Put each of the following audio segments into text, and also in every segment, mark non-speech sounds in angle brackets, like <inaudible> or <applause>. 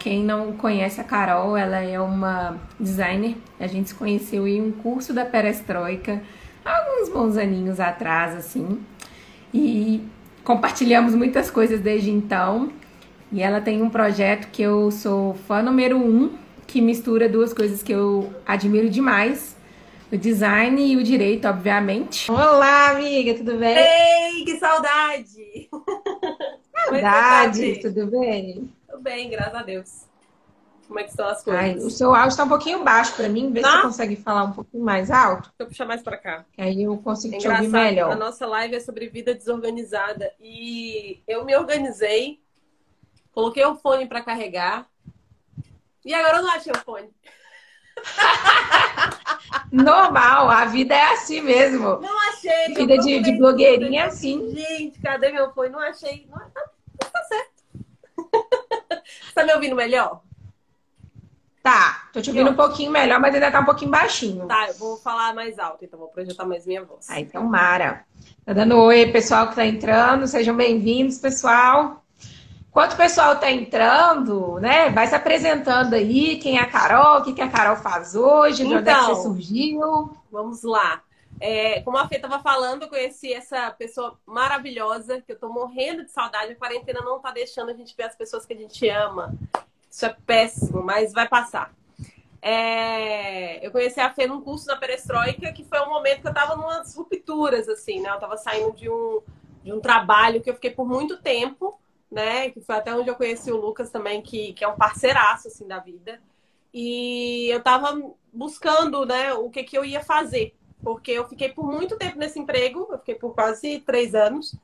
quem não conhece a Carol, ela é uma designer. A gente se conheceu em um curso da Perestroika alguns bons aninhos atrás, assim. E compartilhamos muitas coisas desde então. E ela tem um projeto que eu sou fã número um, que mistura duas coisas que eu admiro demais. O design e o direito, obviamente. Olá, amiga, tudo bem? Ei, que saudade! <laughs> Saudade, tudo bem? Tudo bem, graças a Deus. Como é que estão as coisas? Ai, o seu áudio está um pouquinho baixo para mim. Vê se você consegue falar um pouquinho mais alto. Deixa eu puxar mais para cá. Que aí eu consigo É te ouvir melhor. A nossa live é sobre vida desorganizada. E eu me organizei, coloquei o fone para carregar. E agora eu não achei o fone. <laughs> Normal, a vida é assim mesmo. Não achei. Vida de- de blogueirinha, tudo. assim. Gente, cadê meu fone? Não achei. Não, tá, tá tá me ouvindo melhor? Tá, tô te ouvindo um pouquinho melhor, mas ainda tá um pouquinho baixinho. Tá, eu vou falar mais alto, então vou projetar mais minha voz. Ah, então, Mara. Tá dando oi, pessoal que tá entrando. Sejam bem-vindos, pessoal. Enquanto o pessoal tá entrando, né? Vai se apresentando aí. Quem é a Carol? O que, que a Carol faz hoje? De onde é que Então. você surgiu? Vamos lá. É, como a Fê estava falando, eu conheci essa pessoa maravilhosa, que eu tô morrendo de saudade. A quarentena não tá deixando a gente ver as pessoas que a gente ama. Isso é péssimo, mas vai passar. É, eu conheci a Fê num curso na Perestroika, que foi um momento que eu tava numas rupturas, assim, né? Eu tava saindo de um, de um trabalho que eu fiquei por muito tempo, né? Que foi até onde eu conheci o Lucas também, que, que é um parceiraço, assim, da vida. E eu tava buscando, né, o que que eu ia fazer porque eu fiquei por muito tempo nesse emprego, eu fiquei por quase três anos,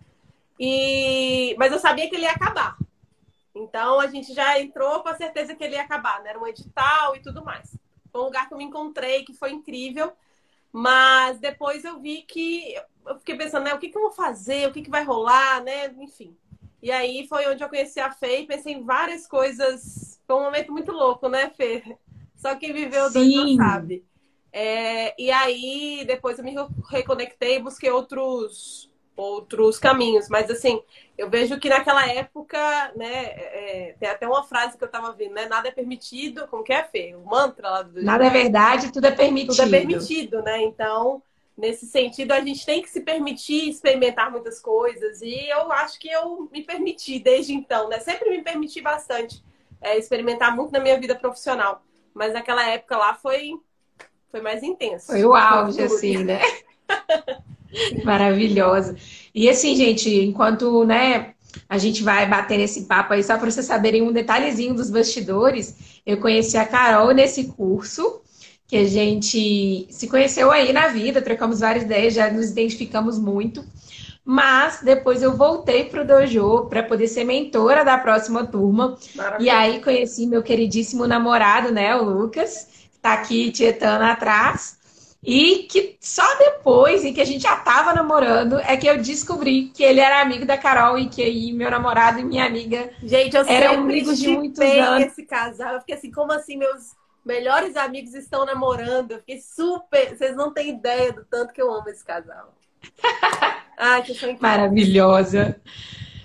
e mas eu sabia que ele ia acabar. Então a gente já entrou com a certeza que ele ia acabar, né? Era um edital e tudo mais. Foi um lugar que eu me encontrei, que foi incrível, mas depois eu vi que eu fiquei pensando, né, o que, que eu vou fazer, o que, que vai rolar, né? Enfim. E aí foi onde eu conheci a Fê e pensei em várias coisas. Foi um momento muito louco, né, Fê? Só quem viveu dois não Sim. sabe. É, e aí, depois eu me reconectei e busquei outros, outros caminhos. Mas, assim, eu vejo que naquela época, né, é, tem até uma frase que eu tava vendo, né? Nada é permitido, como que é, Fê? O mantra lá do... Nada é verdade, tudo é permitido. Tudo é permitido, né? Então, nesse sentido, a gente tem que se permitir experimentar muitas coisas. E eu acho que eu me permiti desde então, né? Sempre me permiti bastante é, experimentar muito na minha vida profissional. Mas naquela época lá foi, foi mais intenso. Foi o auge, assim, né? <laughs> Maravilhosa. E assim, gente, enquanto, né, a gente vai bater nesse papo aí, só para vocês saberem um detalhezinho dos bastidores, eu conheci a Carol nesse curso, que a gente se conheceu aí na vida, trocamos várias ideias, já nos identificamos muito. Mas depois eu voltei para o dojo para poder ser mentora da próxima turma. E Maravilhoso. aí conheci meu queridíssimo namorado, né, o Lucas, que tá aqui tietando atrás. E que só depois, em que a gente já tava namorando, é que eu descobri que ele era amigo da Carol e que aí meu namorado e minha amiga. Gente, eu Eram amigos de muitos anos. esse casal. Eu fiquei assim, como assim meus melhores amigos estão namorando? Eu fiquei super... Vocês não têm ideia do tanto que eu amo esse casal. <laughs> Ai, vocês são. Maravilhosa.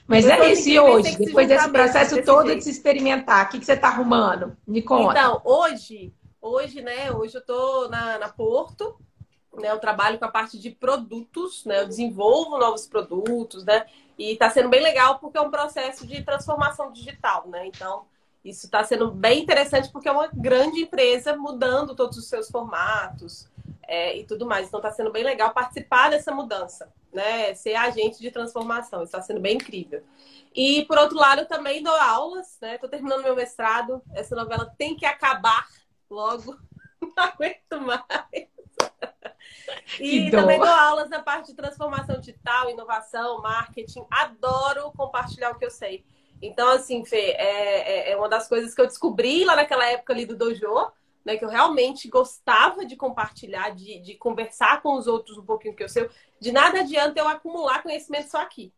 Mas Pessoas é isso, e hoje, que depois desse processo desse todo jeito. de se experimentar, o que, que você tá arrumando? Me conta. Então, hoje, hoje, né? Hoje eu tô na, na Porto, né? Eu trabalho com a parte de produtos, né? Eu desenvolvo novos produtos, né? E tá sendo bem legal porque é um processo de transformação digital, né? Então, isso está sendo bem interessante porque é uma grande empresa mudando todos os seus formatos é, e tudo mais. Então, está sendo bem legal participar dessa mudança, né? Ser agente de transformação. Está sendo bem incrível. E, por outro lado, eu também dou aulas, né? Estou terminando meu mestrado. Essa novela tem que acabar logo. <laughs> Não aguento mais. E também dou aulas na parte de transformação digital, inovação, marketing. Adoro compartilhar o que eu sei. Então, assim, Fê, é, é- é uma das coisas que eu descobri lá naquela época ali do dojo, né? Que eu realmente gostava de compartilhar, de, de conversar com os outros um pouquinho que eu sei. De nada adianta eu acumular conhecimento só aqui.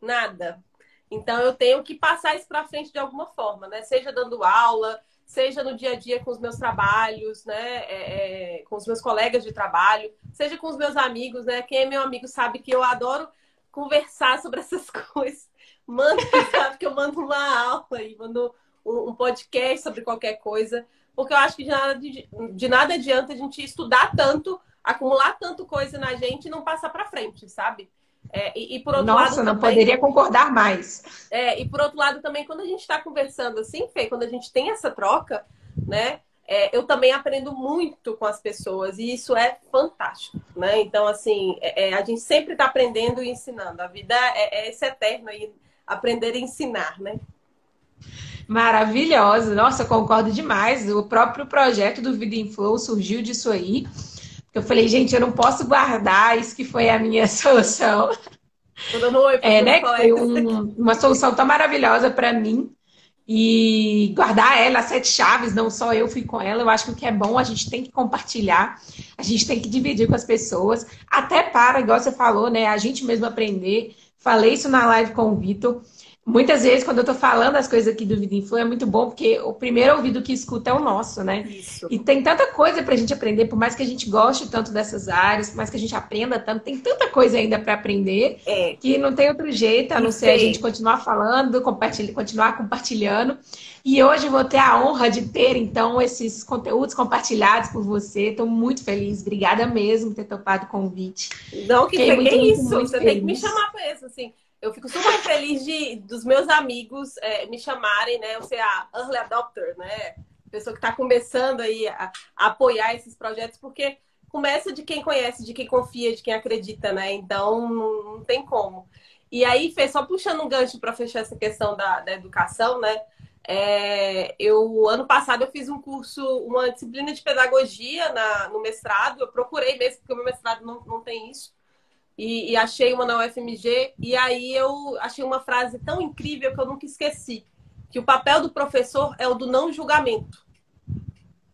Nada. Então, eu tenho que passar isso para frente de alguma forma, né? Seja dando aula, seja no dia a dia com os meus trabalhos, né? É, é, com os meus colegas de trabalho, seja com os meus amigos, né? Quem é meu amigo sabe que eu adoro conversar sobre essas <laughs> coisas. Manda, sabe que eu mando uma aula e mando um, um podcast sobre qualquer coisa, porque eu acho que de nada, de, de nada adianta a gente estudar tanto, acumular tanto coisa na gente e não passar para frente, sabe? É, e, e, por outro Nossa, lado. Nossa, não também, poderia concordar mais. É, e por outro lado, também, quando a gente está conversando assim, Fê, quando a gente tem essa troca, né? É, eu também aprendo muito com as pessoas e isso é fantástico, né? Então, assim, é, é a gente sempre está aprendendo e ensinando. A vida é, é esse eterno aí, aprender e ensinar, né? Maravilhosa. Nossa, concordo demais. O próprio projeto do Vida em Flow surgiu disso aí. Eu falei, gente, eu não posso guardar isso que foi a minha <laughs> solução. é, né? Foi <laughs> um, uma solução tão maravilhosa para mim. E guardar ela, sete chaves, não só eu fui com ela. Eu acho que o que é bom, a gente tem que compartilhar, a gente tem que dividir com as pessoas, até para, igual você falou, né? A gente mesmo aprender. Falei isso na live com o Vitor. Muitas vezes, quando eu tô falando as coisas aqui do Vida Influ, é muito bom, porque o primeiro ouvido que escuta é o nosso, né? Isso. E tem tanta coisa pra gente aprender, por mais que a gente goste tanto dessas áreas, por mais que a gente aprenda tanto, tem tanta coisa ainda para aprender, é. que não tem outro jeito, a não ser a gente continuar falando, compartilhar, continuar compartilhando. E hoje vou ter a honra de ter, então, esses conteúdos compartilhados por você. Estou muito feliz. Obrigada mesmo por ter topado o convite. Não, que, que é isso. Muito você feliz. tem que me chamar para isso, assim eu fico super feliz de dos meus amigos é, me chamarem, né? Eu ser a early adopter, né? Pessoa que está começando aí a, a, apoiar esses projetos, porque começa de quem conhece, de quem confia, de quem acredita, né? Então não, tem como. E aí, Fê, só puxando um gancho para fechar essa questão da, da educação, né? É, eu ano passado eu fiz um curso, uma disciplina de pedagogia na, no mestrado. Eu procurei mesmo, porque o meu mestrado não, não tem isso e, e, achei uma na UFMG, e aí eu achei uma frase tão incrível que eu nunca esqueci: que o papel do professor é o do não julgamento.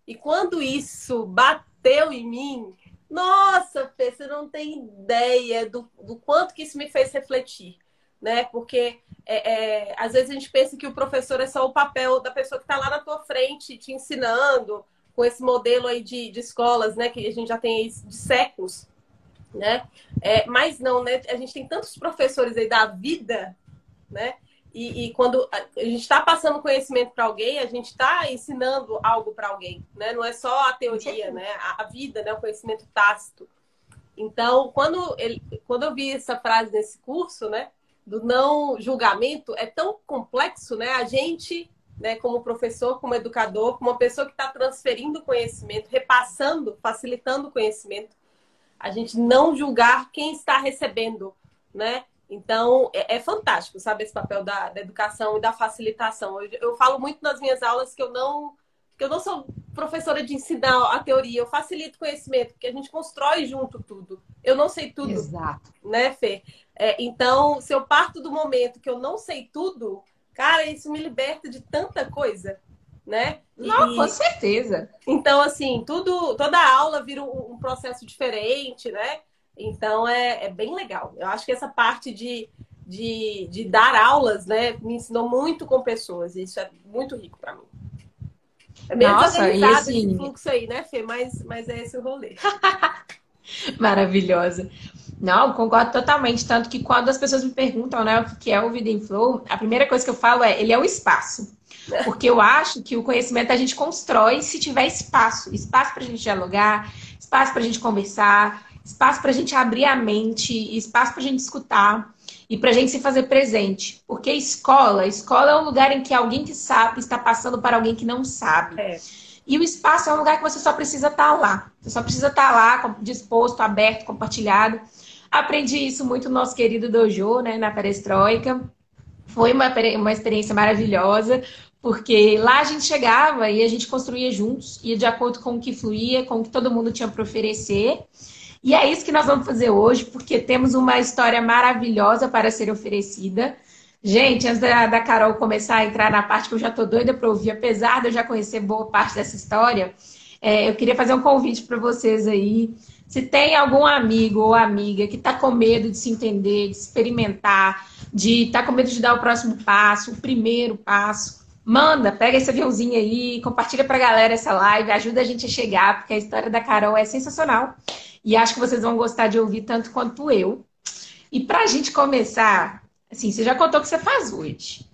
E quando isso bateu em mim, nossa, Fê, você não tem ideia do, do quanto que isso me fez refletir. Né? Porque é, é, às vezes a gente pensa que o professor é só o papel da pessoa que está lá na tua frente te ensinando, com esse modelo aí de, de escolas, né? Que a gente já tem de séculos né? É, mas não, né? A gente tem tantos professores aí da vida, né? E, e quando a gente está passando conhecimento para alguém, a gente está ensinando algo para alguém, né? Não é só a teoria, né? A, a, vida, né? O conhecimento tácito. Então, quando, ele, quando eu vi essa frase nesse curso, né? Do não julgamento, é tão complexo, né? A gente, né? Como professor, como educador, como uma pessoa que está transferindo conhecimento, repassando, facilitando o conhecimento, a gente não julgar quem está recebendo, né? Então, é, é fantástico, sabe, esse papel da, da educação e da facilitação. Eu, eu, falo muito nas minhas aulas que eu não que eu não sou professora de ensinar a teoria, eu facilito conhecimento, porque a gente constrói junto tudo. Eu não sei tudo, Exato. né, Fê? É, então, se eu parto do momento que eu não sei tudo, cara, isso me liberta de tanta coisa né? Não, e... com certeza. Então, assim, tudo, toda aula vira um, um processo diferente, né? Então é, é, bem legal. Eu acho que essa parte de, de, de dar aulas, né, me ensinou muito com pessoas. E isso é muito rico para mim. É meio Nossa, desorganizado assim... esse fluxo aí, né, Fê? Mas, mas é esse o rolê. <laughs> Maravilhosa. Não, concordo totalmente. Tanto que quando as pessoas me perguntam né, o que é o Vida em Flow, a primeira coisa que eu falo é ele é o espaço. Porque eu acho que o conhecimento a gente constrói se tiver espaço espaço para a gente dialogar, espaço para a gente conversar, espaço para a gente abrir a mente, espaço para a gente escutar e para a gente se fazer presente. Porque escola, escola é um lugar em que alguém que sabe está passando para alguém que não sabe. É. E o espaço é um lugar que você só precisa estar tá lá. Você só precisa estar tá lá, disposto, aberto, compartilhado. Aprendi isso muito no nosso querido dojo, né, na perestroika. Foi uma, uma experiência maravilhosa, porque lá a gente chegava e a gente construía juntos, ia de acordo com o que fluía, com o que todo mundo tinha para oferecer. E é isso que nós vamos fazer hoje, porque temos uma história maravilhosa para ser oferecida. Gente, antes da, da Carol começar a entrar na parte que eu já estou doida para ouvir, apesar de eu já conhecer boa parte dessa história, é, eu queria fazer um convite para vocês aí. Se tem algum amigo ou amiga que está com medo de se entender, de experimentar, de estar tá com medo de dar o próximo passo, o primeiro passo, Manda, pega esse aviãozinho aí, compartilha pra galera essa live, ajuda a gente a chegar, porque a história da Carol é sensacional. E acho que vocês vão gostar de ouvir tanto quanto eu. E pra gente começar, assim, você já contou o que você faz hoje.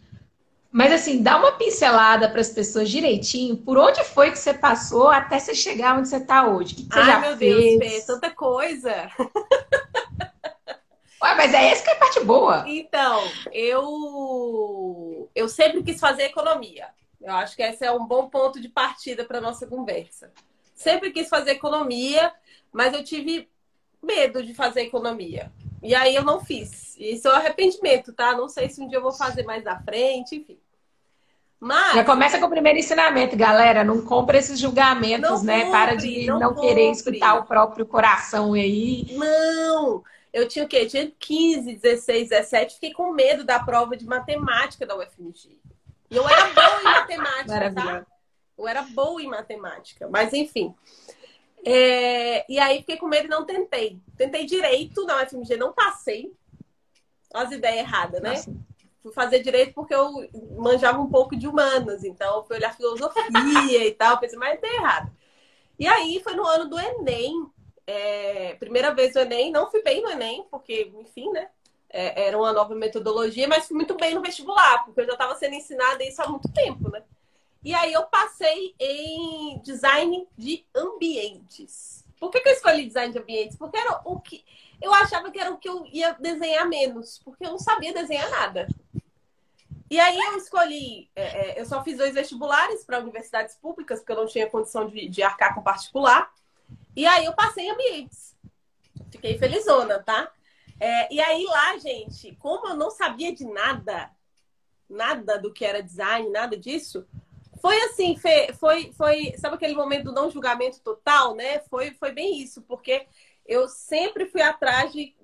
Mas assim, dá uma pincelada para as pessoas direitinho. Por onde foi que você passou até você chegar onde você está hoje? Que, que você Ai, já meu fez? Deus, Fê, tanta coisa. <laughs> Ué, mas é essa que é a parte boa. Então, eu eu sempre quis fazer economia. Eu acho que esse é um bom ponto de partida para nossa conversa. Sempre quis fazer economia, mas eu tive medo de fazer economia. E aí eu não fiz. Isso é um arrependimento, tá? Não sei se um dia eu vou fazer mais à frente, enfim. Mas. Já começa com o primeiro ensinamento, galera. Não compra esses julgamentos, Não né? compre, Para de não não, querer compre. escutar o próprio coração aí. Não! Eu tinha o quê? Tinha 15, 16, 17. Fiquei com medo da prova de matemática da UFMG. E eu era boa em matemática, tá? Eu era boa em matemática. Mas, enfim. É, E aí fiquei com medo e não tentei. Tentei direito na UFMG, não passei. Olha as ideias erradas, né? Nossa. Fui fazer direito porque eu manjava um pouco de humanas. Então, fui olhar filosofia e tal. Pensei, mas deu errado. E aí, foi no ano do Enem. É, primeira vez no Enem. Não fui bem no Enem, porque, enfim, né? É, era uma nova metodologia, mas fui muito bem no vestibular, porque eu já estava sendo ensinada isso há muito tempo, né? E aí eu passei em design de ambientes. Por que, que eu escolhi design de ambientes? Porque era o que eu achava que era o que eu ia desenhar menos, porque eu não sabia desenhar nada. E aí eu escolhi, é, é, eu só fiz dois vestibulares para universidades públicas, porque eu não tinha condição de, de arcar com particular. E aí eu passei em ambientes. Fiquei felizona, tá? É, e aí lá, gente, como eu não sabia de nada, nada do que era design, nada disso, foi assim, Fê, foi, foi, sabe aquele momento do não julgamento total, né? Foi, foi bem isso, porque eu sempre fui atrás de,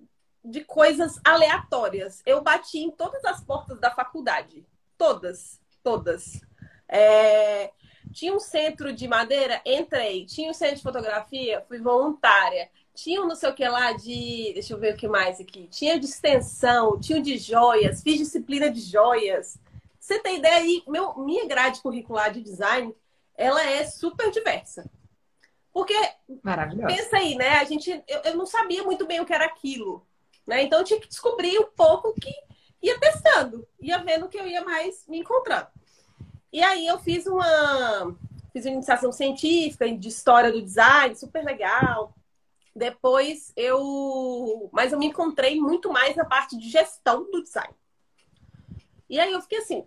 de coisas aleatórias. Eu bati em todas as portas da faculdade. Todas, todas. É, tinha um centro de madeira, entrei. Tinha um centro de fotografia, fui voluntária. Tinha um não sei o que lá de. Deixa eu ver o que mais aqui. Tinha de extensão, tinha de joias, fiz disciplina de joias. Você tem ideia aí, meu, minha grade curricular de design, ela é super diversa. Porque pensa aí, né? A gente, eu, eu não sabia muito bem o que era aquilo, né? Então eu tinha que descobrir um pouco que ia testando, ia vendo que eu ia mais me encontrando. E aí eu fiz uma, fiz uma iniciação científica de história do design, super legal. Depois eu, mas eu me encontrei muito mais na parte de gestão do design. E aí eu fiquei assim,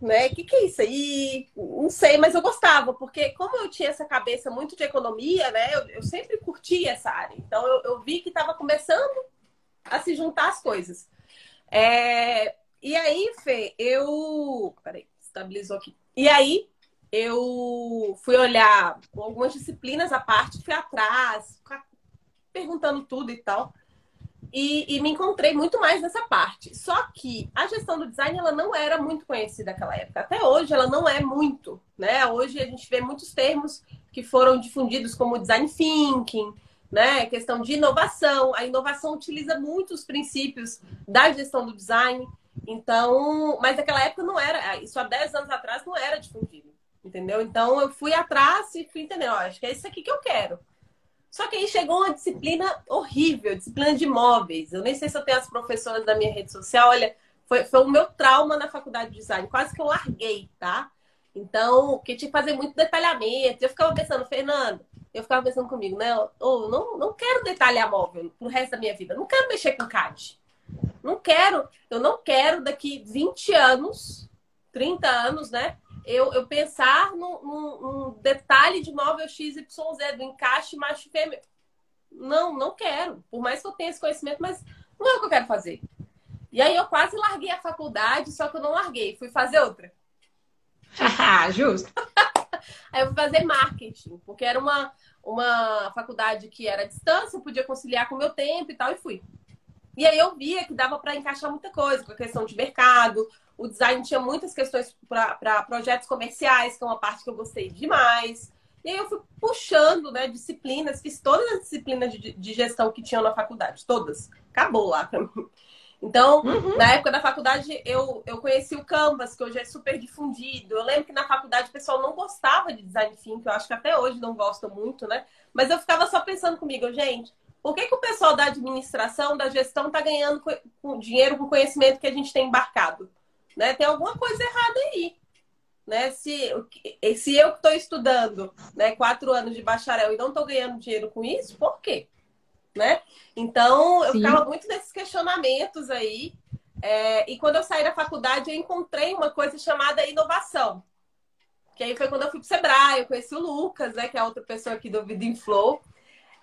né? O que, que é isso aí? Não sei, mas eu gostava, porque como eu tinha essa cabeça muito de economia, né? Eu, eu sempre curti essa área. Então eu, eu vi que estava começando a se juntar as coisas. É, e aí, Fê, eu. Peraí, estabilizou aqui. E aí, eu fui olhar algumas disciplinas à parte, fui atrás, perguntando tudo e tal. E, e, me encontrei muito mais nessa parte. Só que a gestão do design ela não era muito conhecida naquela época. Até hoje ela não é muito, né? Hoje a gente vê muitos termos que foram difundidos como design thinking, né? Questão de inovação. A inovação utiliza muitos princípios da gestão do design. Então, mas naquela época não era, isso há 10 anos atrás não era difundido, entendeu? Então eu fui atrás e fui entendendo, acho que é isso aqui que eu quero. Só que aí chegou uma disciplina horrível, disciplina de imóveis. Eu nem sei se eu tenho as professoras da minha rede social. Olha, foi, foi o meu trauma na faculdade de design. Quase que eu larguei, tá? Então, que tinha que fazer muito detalhamento. Eu ficava pensando, Fernando, eu ficava pensando comigo, né? Oh, não, não quero detalhar móvel pro resto da minha vida. Não quero mexer com CAD. Não quero. Eu não quero daqui 20 anos, 30 anos, né? eu, eu pensar num, num, num, detalhe de móvel XYZ, do encaixe macho e fêmea. Não, não quero. Por mais que eu tenha esse conhecimento, mas não é o que eu quero fazer. E aí eu quase larguei a faculdade, só que eu não larguei. Fui fazer outra. <laughs> Justo. <laughs> aí eu fui fazer marketing, porque era uma, uma faculdade que era à distância, podia conciliar com o meu tempo e tal, e fui. E aí eu via que dava para encaixar muita coisa, com a questão de mercado, o design tinha muitas questões para projetos comerciais, que é uma parte que eu gostei demais. E aí eu fui puxando né, disciplinas, fiz todas as disciplinas de, de gestão que tinham na faculdade, todas. Acabou lá para mim. Então, uhum. na época da faculdade, eu, eu conheci o Canvas, que hoje é super difundido. Eu lembro que na faculdade o pessoal não gostava de design thinking, eu acho que até hoje não gosta muito, né? Mas eu ficava só pensando comigo, gente, por que, que o pessoal da administração, da gestão, está ganhando dinheiro com o conhecimento que a gente tem embarcado? né? Tem alguma coisa errada aí. Né? Se, se eu estou estudando né, quatro anos de bacharel e não estou ganhando dinheiro com isso, por quê? Né? Então, eu Sim. ficava muito nesses questionamentos aí. É, e quando eu saí da faculdade, eu encontrei uma coisa chamada inovação. Que aí foi quando eu fui para o Sebrae, eu conheci o Lucas, né, que é outra pessoa aqui do Vida Flow.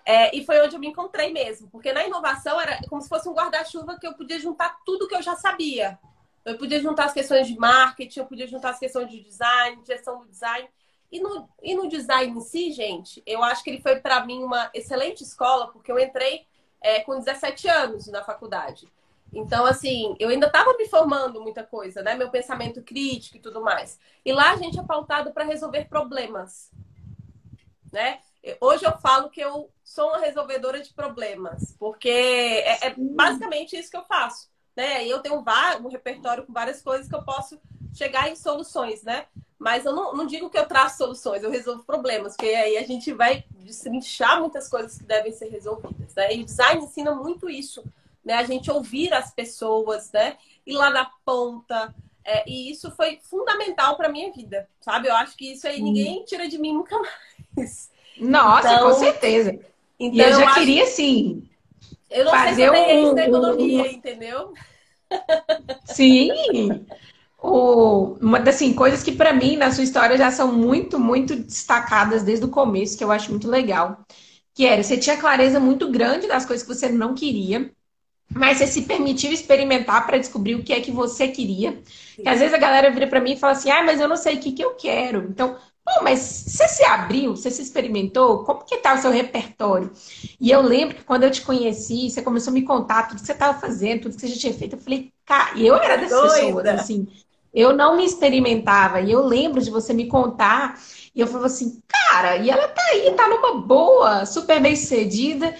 É, e foi onde eu me encontrei mesmo, porque na inovação era como se fosse um guarda-chuva que eu podia juntar tudo que eu já sabia. Eu podia juntar as questões de marketing, eu podia juntar as questões de design, gestão do design. E no, e no design em si, gente, eu acho que ele foi para mim uma excelente escola, porque eu entrei é, com 17 anos na faculdade. Então, assim, eu ainda estava me formando muita coisa, né? Meu pensamento crítico e tudo mais. E lá a gente é pautado para resolver problemas, né? Hoje eu falo que eu sou uma resolvedora de problemas, porque é, é basicamente isso que eu faço, né? E eu tenho um, um repertório com várias coisas que eu posso chegar em soluções, né? Mas eu não, não, digo que eu traço soluções, eu resolvo problemas, porque aí a gente vai destrinchar muitas coisas que devem ser resolvidas, né? E o design ensina muito isso, né? A gente ouvir as pessoas, né? Ir lá na ponta. É, e isso foi fundamental para minha vida, sabe? Eu acho que isso aí ninguém tira de mim nunca <laughs> mais. Nossa, então, com certeza. Então, e eu, eu já acho... queria, sim. Eu não fazer sei se eu um, da economia, um... entendeu? Sim. O, uma das assim, coisas que para mim na sua história já são muito, muito destacadas desde o começo, que eu acho muito legal. Que era, você tinha clareza muito grande das coisas que você não queria, mas você se permitiu experimentar para descobrir o que é que você queria. Que às vezes a galera vira para mim e fala assim: ah, mas eu não sei o que, que eu quero. Então, Pô, mas você se abriu, você se experimentou? Como que tá o seu repertório? E eu lembro que quando eu te conheci, você começou a me contar tudo que você estava fazendo, tudo que você já tinha feito. Eu falei, cara, e eu era dessas Doida. pessoas, assim. Eu não me experimentava. E eu lembro de você me contar. E eu falava assim, cara, e ela tá aí, tá numa boa, super bem sucedida.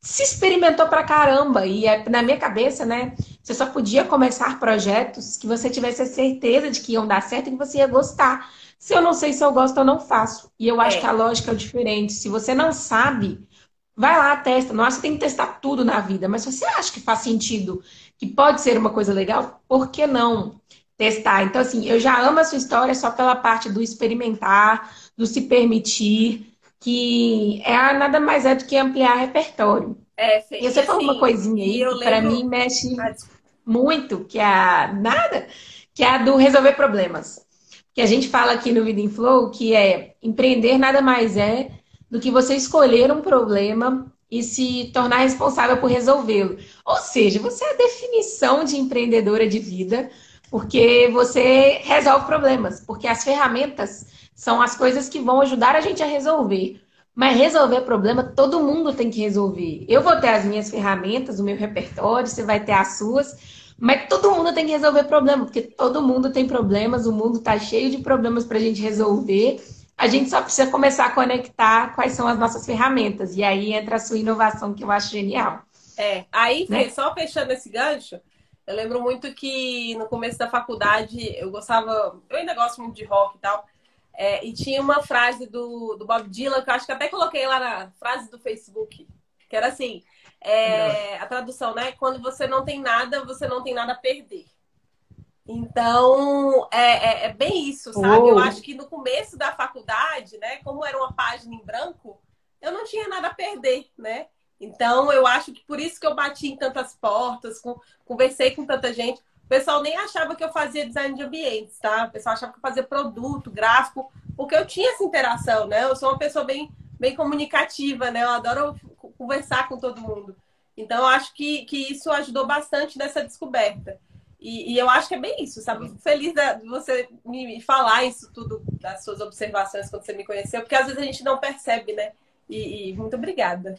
Se experimentou pra caramba. E é, na minha cabeça, né? Você só podia começar projetos que você tivesse a certeza de que iam dar certo e que você ia gostar. Se eu não sei se eu gosto, eu não faço. E eu acho é. que a lógica é diferente. Se você não sabe, vai lá, testa. Não acho que tem que testar tudo na vida, mas se você acha que faz sentido, que pode ser uma coisa legal, por que não testar? Então, assim, eu já amo a sua história só pela parte do experimentar, do se permitir, que é nada mais é do que ampliar repertório. É, sim. E você falou assim, uma coisinha aí que para mim mexe ah, muito, que é a nada, que é a do resolver problemas que a gente fala aqui no Vida em Flow, que é empreender nada mais é do que você escolher um problema e se tornar responsável por resolvê-lo. Ou seja, você é a definição de empreendedora de vida, porque você resolve problemas, porque as ferramentas são as coisas que vão ajudar a gente a resolver. Mas resolver problema, todo mundo tem que resolver. Eu vou ter as minhas ferramentas, o meu repertório, você vai ter as suas, mas todo mundo tem que resolver problema, porque todo mundo tem problemas, o mundo está cheio de problemas para a gente resolver. A gente só precisa começar a conectar quais são as nossas ferramentas. E aí entra a sua inovação, que eu acho genial. É, aí, né? só fechando esse gancho, eu lembro muito que no começo da faculdade eu gostava, eu ainda gosto muito de rock e tal. É, e tinha uma frase do, do Bob Dylan que eu acho que até coloquei lá na frase do Facebook, que era assim: é, a tradução, né? Quando você não tem nada, você não tem nada a perder. Então, é, é, é bem isso, sabe? Eu acho que no começo da faculdade, né? Como era uma página em branco, eu não tinha nada a perder, né? Então, eu acho que por isso que eu bati em tantas portas, com, conversei com tanta gente. O pessoal nem achava que eu fazia design de ambientes, tá? O pessoal achava que eu fazia produto, gráfico, porque eu tinha essa interação, né? Eu sou uma pessoa bem, bem comunicativa, né? Eu adoro conversar com todo mundo. Então, eu acho que, que isso ajudou bastante nessa descoberta. E, e eu acho que é bem isso, sabe? Fico feliz de você me falar isso tudo, das suas observações quando você me conheceu, porque às vezes a gente não percebe, né? E, e muito obrigada.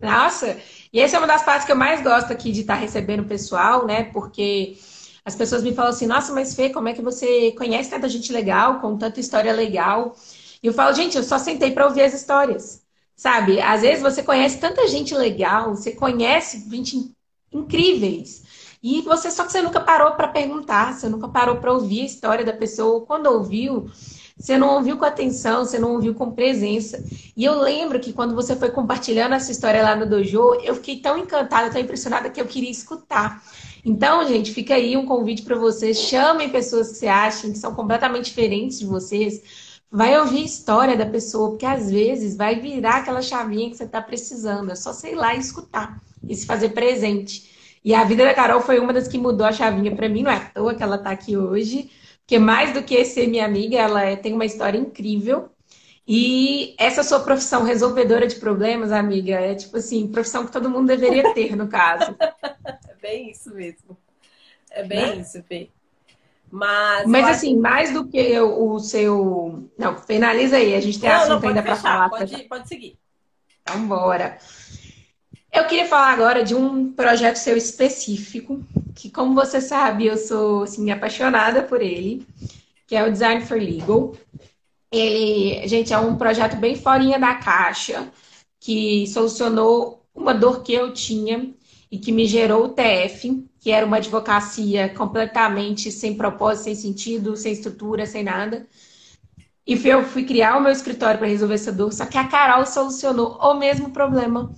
Nossa, e essa é uma das partes que eu mais gosto aqui de estar recebendo o pessoal, né? Porque as pessoas me falam assim, nossa, mas Fê, como é que você conhece tanta gente legal, com tanta história legal? E eu falo, gente, eu só sentei para ouvir as histórias. Sabe? Às vezes você conhece tanta gente legal, você conhece gente incríveis. E você só que você nunca parou para perguntar, você nunca parou para ouvir a história da pessoa. Quando ouviu, você não ouviu com atenção, você não ouviu com presença. E eu lembro que quando você foi compartilhando essa história lá no dojo, eu fiquei tão encantada, tão impressionada que eu queria escutar. Então, gente, fica aí um convite para vocês. Chamem pessoas que você acham que são completamente diferentes de vocês. Vai ouvir a história da pessoa, porque às vezes vai virar aquela chavinha que você está precisando. É só, sei lá, escutar e se fazer presente. E a vida da Carol foi uma das que mudou a chavinha para mim, não é à toa que ela está aqui hoje. Porque mais do que ser minha amiga, ela é, tem uma história incrível. E essa sua profissão resolvedora de problemas, amiga, é tipo assim, profissão que todo mundo deveria ter, no caso. <laughs> é bem isso mesmo. É bem né? isso, Fê. Mas, Mas assim, mais do que o seu. Não, finaliza aí, a gente tem não, assunto não, ainda para falar. Pode, pode seguir. Então, bora. Eu queria falar agora de um projeto seu específico, que, como você sabe, eu sou assim, apaixonada por ele, que é o Design for Legal. Ele, gente, é um projeto bem forinha da caixa, que solucionou uma dor que eu tinha e que me gerou o TF, que era uma advocacia completamente sem propósito, sem sentido, sem estrutura, sem nada. E eu fui criar o meu escritório para resolver essa dor, só que a Carol solucionou o mesmo problema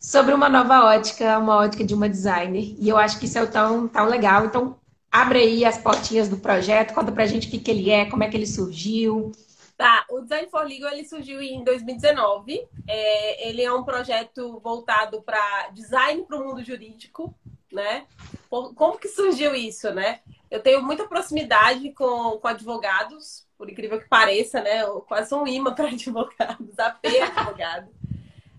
sobre uma nova ótica, uma ótica de uma designer. E eu acho que isso é tão, tão legal. Então, abre aí as portinhas do projeto, conta pra gente o que, que ele é, como é que ele surgiu. Tá, o Design for Legal ele surgiu em 2019. É, ele é um projeto voltado para design para o mundo jurídico, né? Como que surgiu isso, né? Eu tenho muita proximidade com, com advogados, por incrível que pareça, né? Eu quase um imã para <laughs> advogados, apenas advogado.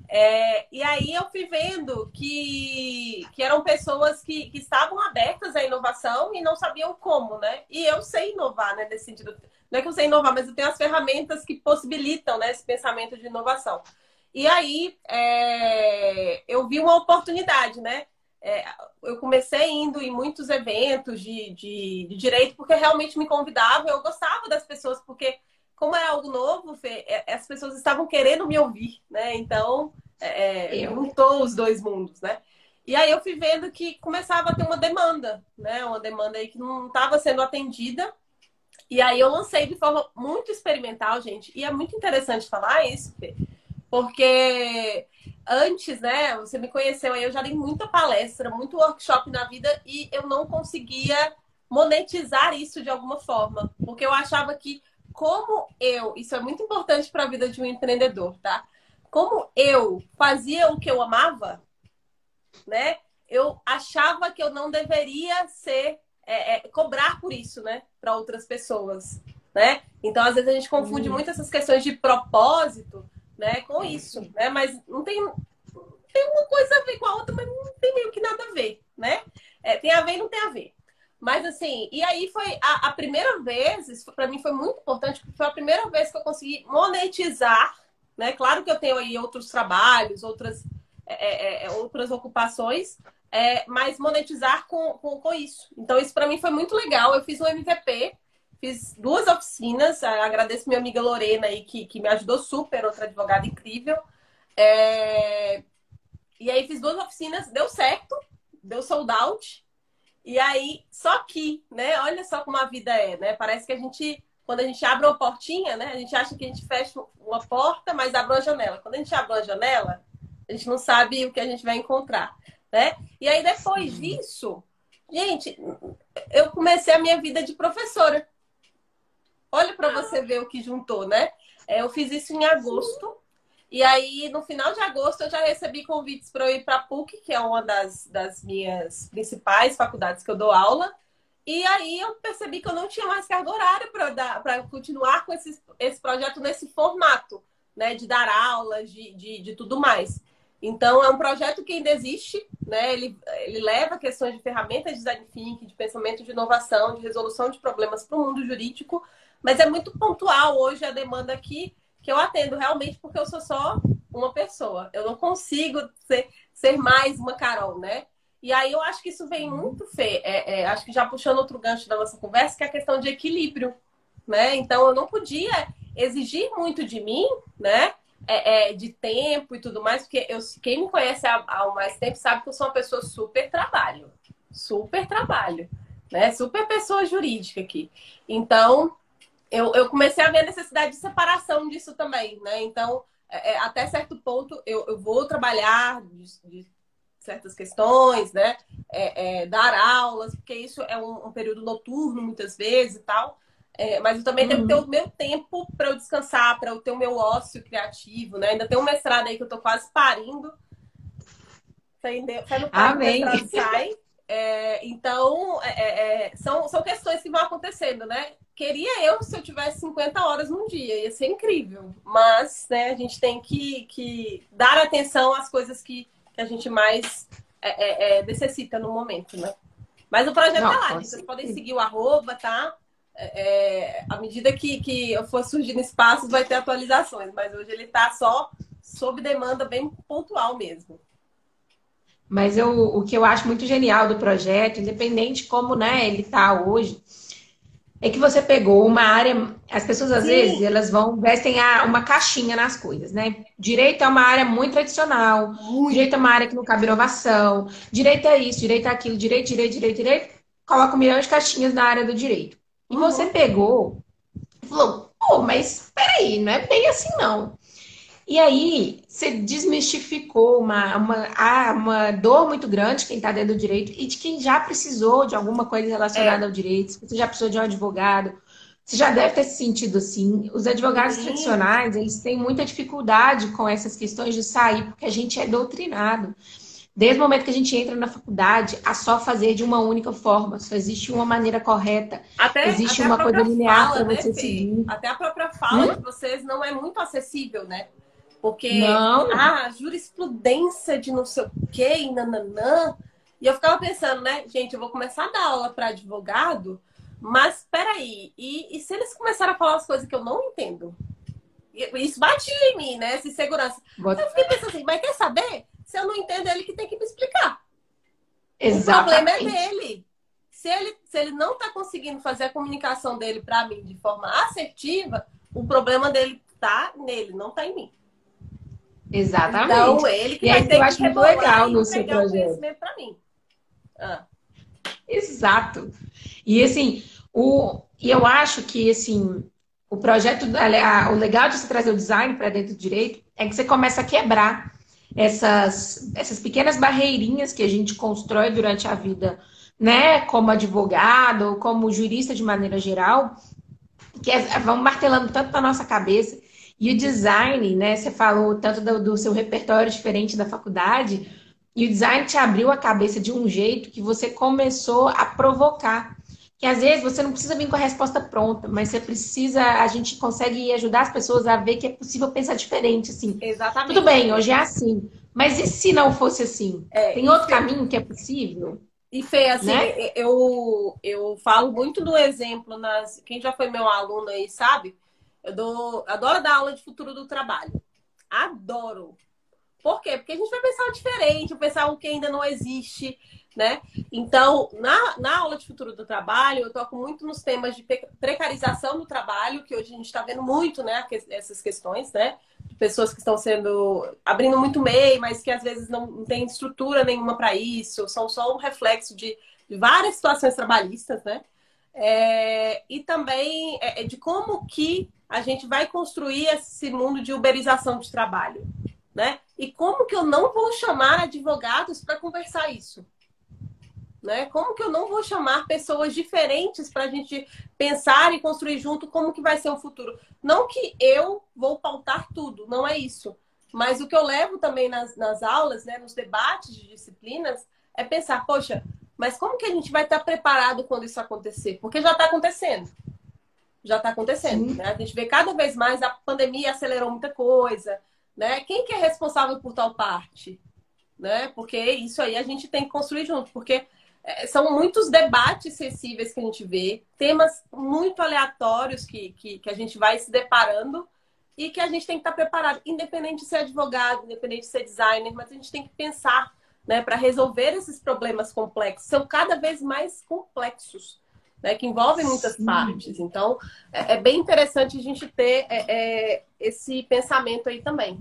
É, e aí eu fui vendo que, que eram pessoas que, que estavam abertas à inovação e não sabiam como, né? E eu sei inovar, né? Nesse sentido não é que eu sei inovar, mas eu tenho as ferramentas que possibilitam né, esse pensamento de inovação. E aí é, eu vi uma oportunidade, né? É, eu comecei indo em muitos eventos de, de, de, direito porque realmente me convidavam, eu gostava das pessoas, porque como é algo novo, Fê, é, as pessoas estavam querendo me ouvir, né? Então, é, é juntou os dois mundos, né? E aí eu fui vendo que começava a ter uma demanda, né? Uma demanda aí que não estava sendo atendida e aí eu lancei de forma muito experimental, gente. E é muito interessante falar isso, porque antes, né, você me conheceu aí, eu já dei muita palestra, muito workshop na vida e eu não conseguia monetizar isso de alguma forma, porque eu achava que como eu, isso é muito importante para a vida de um empreendedor, tá? Como eu fazia o que eu amava, né? Eu achava que eu não deveria ser é, é, cobrar por isso, né, para outras pessoas, né? Então, às vezes a gente confunde uhum. muito essas questões de propósito, né, com isso, né? Mas não tem tem uma coisa a ver com a outra, mas não tem meio que nada a ver, né? É, tem a ver e não tem a ver. Mas assim, e aí foi a, a primeira vez, para mim foi muito importante, porque foi a primeira vez que eu consegui monetizar, né? Claro que eu tenho aí outros trabalhos, outras, é, é, é outras ocupações, é, mas monetizar com, com, com isso. Então, isso para mim foi muito legal. Eu fiz um MVP, fiz duas oficinas. Agradeço minha amiga Lorena aí, que, que me ajudou super, outra advogada incrível. É... E aí fiz duas oficinas, deu certo, deu sold out. E aí, só que, né? Olha só como a vida é, né? Parece que a gente, quando a gente abre uma portinha, né? A gente acha que a gente fecha uma porta, mas abre uma janela. Quando a gente abre uma janela, a gente não sabe o que a gente vai encontrar né? E aí depois disso, gente, eu comecei a minha vida de professora. Olha para você ver o que juntou, né? É, eu fiz isso em agosto. E aí, no final de agosto, eu já recebi convites para eu ir para a PUC, que é uma das, das minhas principais faculdades que eu dou aula. E aí eu percebi que eu não tinha mais carga horária para continuar com esse, esse projeto nesse formato, né? De dar aulas, de, de, de tudo mais. Então, é um projeto que ainda existe, né? Ele, ele leva questões de ferramentas de design thinking, de pensamento de inovação, de resolução de problemas para o mundo jurídico, mas é muito pontual hoje a demanda aqui que eu atendo realmente porque eu sou só uma pessoa. Eu não consigo ser, ser mais uma Carol, né? E aí eu acho que isso vem muito, Fê, é, é, acho que já puxando outro gancho da nossa conversa, que é a questão de equilíbrio, né? Então, eu não podia exigir muito de mim, né? é, é, de tempo e tudo mais, porque eu, quem me conhece há, há mais tempo sabe que eu sou uma pessoa super trabalho. Super trabalho. Né? Super pessoa jurídica aqui. Então, eu, eu comecei a ver a necessidade de separação disso também, né? Então, é, é até certo ponto, eu, eu vou trabalhar de, de certas questões, né? É, é, dar aulas, porque isso é um, um, período noturno muitas vezes e tal. É, mas eu também uhum. tenho que ter o meu tempo para eu descansar, para eu ter o meu ócio criativo, né? Ainda tem um mestrado aí que eu estou quase parindo. Sai no Amém. sai. Então, é, é, são, são questões que vão acontecendo, né? Queria eu se eu tivesse 50 horas num dia, ia ser incrível. Mas, né, a gente tem que, que dar atenção às coisas que, que a gente mais é, é, é necessita no momento, né? Mas o projeto Não, tá lá, vocês podem seguir o arroba, tá? É, à medida que, que eu for surgindo espaços, vai ter atualizações, mas hoje ele tá só sob demanda bem pontual mesmo. Mas eu, o que eu acho muito genial do projeto, independente como né, ele está hoje, é que você pegou uma área. As pessoas às Sim. vezes elas vão vestem a, uma caixinha nas coisas, né? Direito é uma área muito tradicional. Muito. Direito é uma área que não cabe inovação. Direito é isso, direito é aquilo, direito, direito, direito, direito. Coloca um milhão de caixinhas na área do direito. E uhum. você pegou e falou, pô, mas peraí, não é bem assim não. E aí, você desmistificou uma, uma, uma dor muito grande quem está dentro do direito e de quem já precisou de alguma coisa relacionada é. ao direito, você já precisou de um advogado, você já deve ter se sentido assim. Os advogados Sim. tradicionais, eles têm muita dificuldade com essas questões de sair, porque a gente é doutrinado. Desde o momento que a gente entra na faculdade, a só fazer de uma única forma. Só existe uma maneira correta. Até, existe até uma coisa linear para né, você seguir. Até a própria fala hum? de vocês não é muito acessível, né? Porque não. ah, jurisprudência de não sei o quê, e nananã. E eu ficava pensando, né, gente, eu vou começar a dar aula para advogado, mas peraí, e, e se eles começarem a falar as coisas que eu não entendo? Isso batia em mim, né? Essa insegurança. Bota... Eu fiquei pensando assim, mas quer saber? Se eu não entendo, é ele que tem que me explicar. Exatamente. O problema é dele. Se ele, se ele não está conseguindo fazer a comunicação dele para mim de forma assertiva, o problema dele tá nele, não tá em mim. Exatamente. Então, ele que e vai ter eu acho muito legal no seu projeto. para mim. Ah. Exato. E assim, o, e eu acho que assim, o projeto, o legal de você trazer o design para dentro do direito é que você começa a quebrar essas, essas pequenas barreirinhas que a gente constrói durante a vida, né, como advogado ou como jurista de maneira geral, que é, vão martelando tanto na nossa cabeça e o design, né? Você falou tanto do, do, seu repertório diferente da faculdade, e o design te abriu a cabeça de um jeito que você começou a provocar. Que às vezes você não precisa vir com a resposta pronta, mas você precisa, a gente consegue ajudar as pessoas a ver que é possível pensar diferente, assim. Exatamente. Tudo bem, hoje é assim. Mas e se não fosse assim? É, Tem outro caminho que é possível? E Fê, assim, né? eu, eu falo muito do exemplo nas. Quem já foi meu aluno aí sabe eu dou, adoro dar aula de futuro do trabalho. Adoro. Por quê? Porque a gente vai pensar diferente, pensar o que ainda não existe, né? Então, na, na aula de futuro do trabalho, eu toco muito nos temas de precarização do trabalho, que hoje a gente está vendo muito, né? Essas questões, né? Pessoas que estão sendo abrindo muito MEI, mas que às vezes não, não tem estrutura nenhuma para isso, são só um reflexo de, de várias situações trabalhistas, né? É, e também é, de como que a gente vai construir esse mundo de uberização de trabalho, né? E como que eu não vou chamar advogados para conversar isso? Né? Como que eu não vou chamar pessoas diferentes para a gente pensar e construir junto como que vai ser o futuro? Não que eu vou pautar tudo, não é isso. Mas o que eu levo também nas, nas aulas, né, nos debates de disciplinas, é pensar, poxa, mas como que a gente vai estar preparado quando isso acontecer? Porque já está acontecendo já está acontecendo. Né? A gente vê cada vez mais a pandemia acelerou muita coisa. Né? Quem que é responsável por tal parte? Né? Porque isso aí a gente tem que construir junto, porque é, são muitos debates sensíveis que a gente vê, temas muito aleatórios que, que, que, a gente vai se deparando e que a gente tem que estar preparado, independente de ser advogado, independente de ser designer, mas a gente tem que pensar né, para resolver esses problemas complexos. São cada vez mais complexos né, que envolvem muitas Sim. partes. Então, é, é, bem interessante a gente ter é, é, esse pensamento aí também.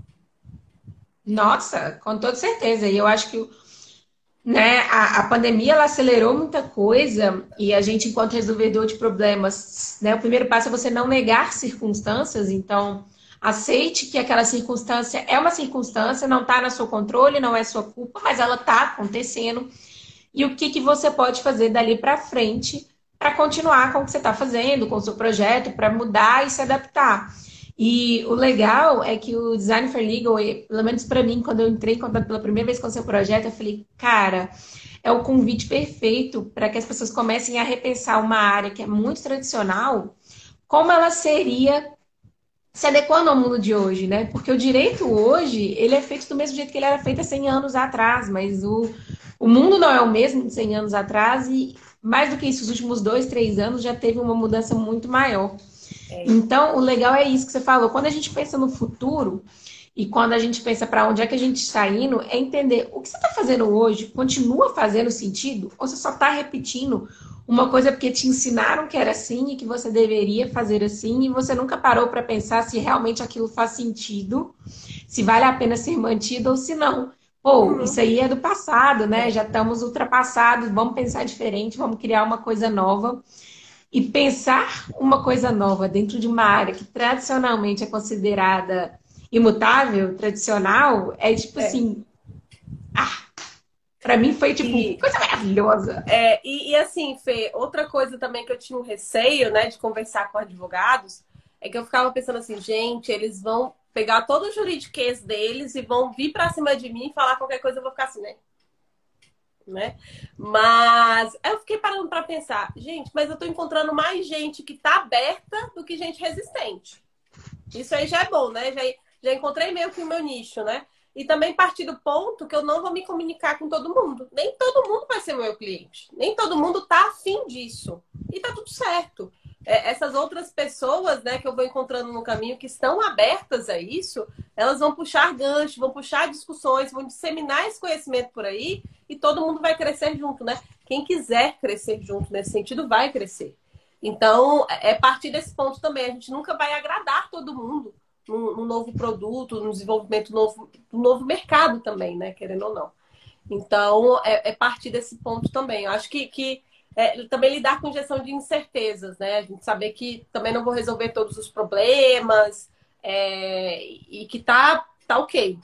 Nossa, com toda certeza. E eu acho que né, a, a, pandemia ela acelerou muita coisa e a gente, enquanto resolvedor de problemas, né, o primeiro passo é você não negar circunstâncias. Então, Aceite que aquela circunstância é uma circunstância, não está no seu controle, não é sua culpa, mas ela está acontecendo. E o que, que você pode fazer dali para frente para continuar com o que você está fazendo, com o seu projeto, para mudar e se adaptar. E o legal é que o Design for Legal, pelo menos para mim, quando eu entrei em contato pela primeira vez com o seu projeto, eu falei, cara, é o convite perfeito para que as pessoas comecem a repensar uma área que é muito tradicional, como ela seria se adequando ao mundo de hoje, né? Porque o direito hoje, ele é feito do mesmo jeito que ele era feito há 100 anos atrás, mas o, o mundo não é o mesmo de 100 anos atrás e, mais do que isso, os últimos dois, três anos já teve uma mudança muito maior. É. Então, o legal é isso que você falou. Quando a gente pensa no futuro e quando a gente pensa para onde é que a gente está indo, é entender o que você está fazendo hoje continua fazendo sentido ou você só está repetindo uma coisa porque te ensinaram que era assim e que você deveria fazer assim e você nunca parou para pensar se realmente aquilo faz sentido, se vale a pena ser mantido ou se não. Pô, uhum. isso aí é do passado, né? Já estamos ultrapassados, vamos pensar diferente, vamos criar uma coisa nova. E pensar uma coisa nova dentro de uma área que tradicionalmente é considerada imutável, tradicional, é tipo é. assim. Ah, Pra mim foi, tipo, e, coisa maravilhosa. É, e, e, assim, Fê, outra coisa também que eu tinha um receio, né, de conversar com advogados, é que eu ficava pensando assim, gente, eles vão pegar todo o juridiquês deles e vão vir pra cima de mim e falar qualquer coisa, eu vou ficar assim, né? Né? Mas eu fiquei parando para pensar, gente, mas eu tô encontrando mais gente que tá aberta do que gente resistente. Isso aí já é bom, né? Já, já encontrei meio que o meu nicho, né? E também partir do ponto que eu não vou me comunicar com todo mundo. Nem todo mundo vai ser meu cliente. Nem todo mundo tá afim disso. E tá tudo certo. É, essas outras pessoas né, que eu vou encontrando no caminho que estão abertas a isso, elas vão puxar gancho, vão puxar discussões, vão disseminar esse conhecimento por aí e todo mundo vai crescer junto, né? Quem quiser crescer junto nesse sentido vai crescer. Então, é partir desse ponto também. A gente nunca vai agradar todo mundo no novo produto, no desenvolvimento novo, do novo mercado também, né? Querendo ou não. Então, é, é partir desse ponto também. Eu acho que, que é, também lidar com gestão de incertezas, né? A gente saber que também não vou resolver todos os problemas é, e que tá, tá ok.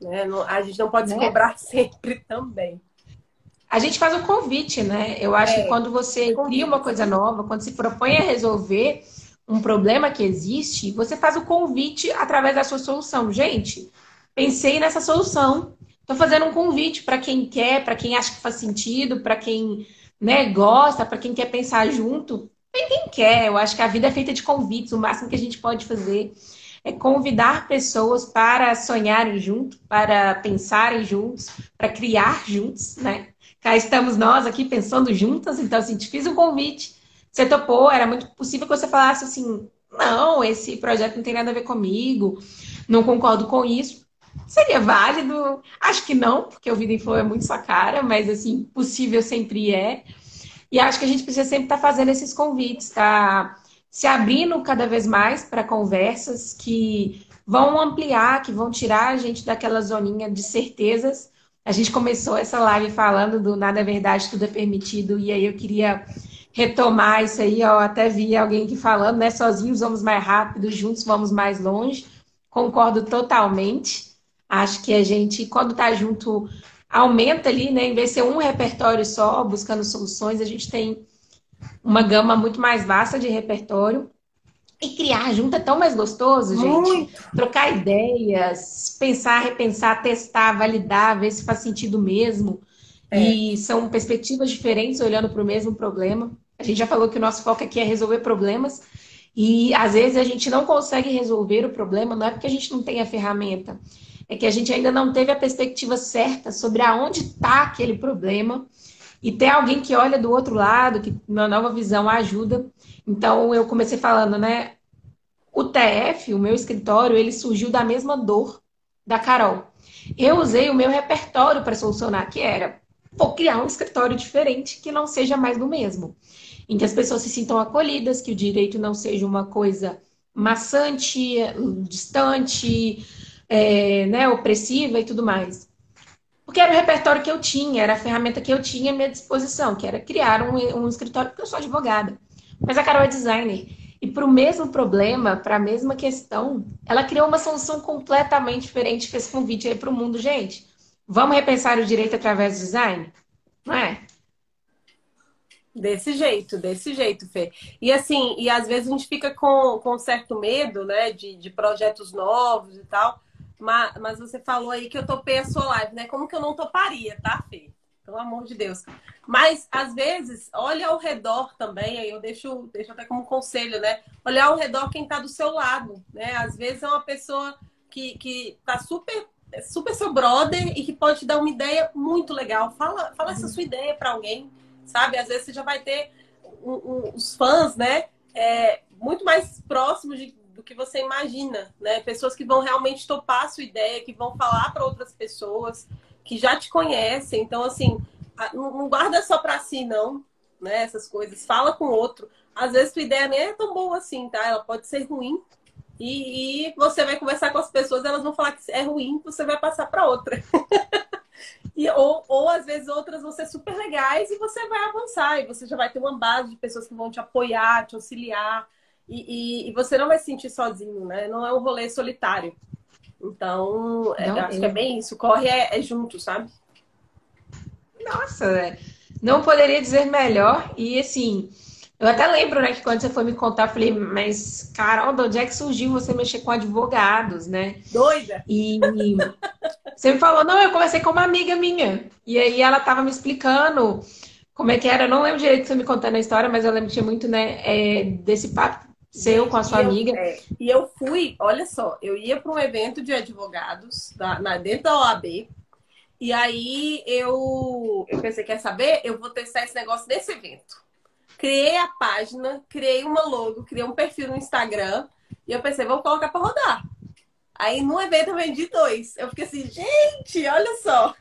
Né? a gente não pode se né? cobrar <laughs> sempre também. A gente faz um convite, né? Eu acho é, que quando você cria uma coisa nova, quando se propõe a resolver, um problema que existe, você faz o convite através da sua solução. Gente, pensei nessa solução. Estou fazendo um convite para quem quer, para quem acha que faz sentido, para quem né, gosta, para quem quer pensar junto. Tem quem quer. Eu acho que a vida é feita de convites. O máximo que a gente pode fazer é convidar pessoas para sonharem junto, para pensarem juntos, para criar juntos, né? Cá estamos nós aqui pensando juntas, então assim, te fiz um convite você topou, era muito possível que você falasse assim: não, esse projeto não tem nada a ver comigo, não concordo com isso. Seria válido? Acho que não, porque o Vida em Flow é muito sua cara, mas assim, possível sempre é. E acho que a gente precisa sempre estar tá fazendo esses convites, tá? Se abrindo cada vez mais para conversas que vão ampliar, que vão tirar a gente daquela zoninha de certezas. A gente começou essa live falando do nada é verdade, tudo é permitido, e aí eu queria retomar isso aí, ó, até vi alguém aqui falando, né? Sozinhos vamos mais rápido, juntos vamos mais longe. Concordo totalmente. Acho que a gente, quando tá junto, aumenta ali, né? Em vez de ser um repertório só, buscando soluções, a gente tem uma gama muito mais vasta de repertório. E criar junto é tão mais gostoso, gente. Muito. Trocar ideias, pensar, repensar, testar, validar, ver se faz sentido mesmo. É. E são perspectivas diferentes olhando para o mesmo problema. A gente já falou que o nosso foco aqui é resolver problemas. E às vezes a gente não consegue resolver o problema, não é porque a gente não tem a ferramenta, é que a gente ainda não teve a perspectiva certa sobre aonde está aquele problema. E ter alguém que olha do outro lado, que uma nova visão ajuda. Então eu comecei falando, né? O TF, o meu escritório, ele surgiu da mesma dor da Carol. Eu usei o meu repertório para solucionar, que era vou criar um escritório diferente que não seja mais do mesmo em que as pessoas se sintam acolhidas, que o direito não seja uma coisa maçante, distante, é, né, opressiva e tudo mais. Porque era o repertório que eu tinha, era a ferramenta que eu tinha à minha disposição, que era criar um, um escritório, porque eu sou advogada. Mas a Carol é designer. e para o mesmo problema, para a mesma questão, ela criou uma solução completamente diferente, fez convite aí para o mundo, gente. Vamos repensar o direito através do design? Não é? Desse jeito, desse jeito, Fê. E assim, e às vezes a gente fica com, com certo medo, né, de, de projetos novos e tal. Mas, mas você falou aí que eu topei a sua live, né? Como que eu não toparia, tá, Fê? Pelo amor de Deus. Mas, às vezes, olha ao redor também, aí eu deixo, deixo até como conselho, né? Olhar ao redor quem tá do seu lado, né? Às vezes é uma pessoa que, que tá super super seu brother e que pode te dar uma ideia muito legal. Fala, fala essa sua ideia para alguém sabe? Às vezes você já vai ter um, um, os fãs, né? É, muito mais próximos de, do que você imagina, né? Pessoas que vão realmente topar a sua ideia, que vão falar para outras pessoas que já te conhecem. Então, assim, não guarda só para si, não, né? Essas coisas. Fala com outro. Às vezes tua ideia nem é tão boa assim, tá? Ela pode ser ruim. E, e você vai conversar com as pessoas, elas vão falar que é ruim, você vai passar para outra. <laughs> E, ou, ou às vezes outras vão ser super legais e você vai avançar, e você já vai ter uma base de pessoas que vão te apoiar, te auxiliar, e, e, e você não vai se sentir sozinho, né? Não é um rolê solitário. Então, é, acho que é bem isso. Corre é, é junto, sabe? Nossa, né? não poderia dizer melhor. E assim, eu até lembro, né, que quando você foi me contar, eu falei, mas Carol, de onde é que surgiu você mexer com advogados, né? Doida! E você me falou, não, eu conversei com uma amiga minha. E aí ela tava me explicando como é que era. Eu não lembro direito de você me contando a história, mas eu lembro que tinha muito, né, é, desse papo seu com a sua e amiga. Eu, é, e eu fui, olha só, eu ia para um evento de advogados da, na, dentro da OAB. E aí eu, eu pensei, quer saber? Eu vou testar esse negócio desse evento criei a página, criei uma logo, criei um perfil no Instagram e eu pensei, vou colocar para rodar. Aí no evento eu vendi dois. Eu fiquei assim, gente, olha só,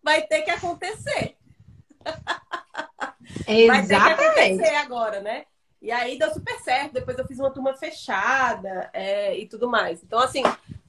vai ter que acontecer. Exatamente. <laughs> Vai ter que acontecer agora, né? E aí deu super certo. Depois eu fiz uma turma fechada é, e tudo mais. Então, assim,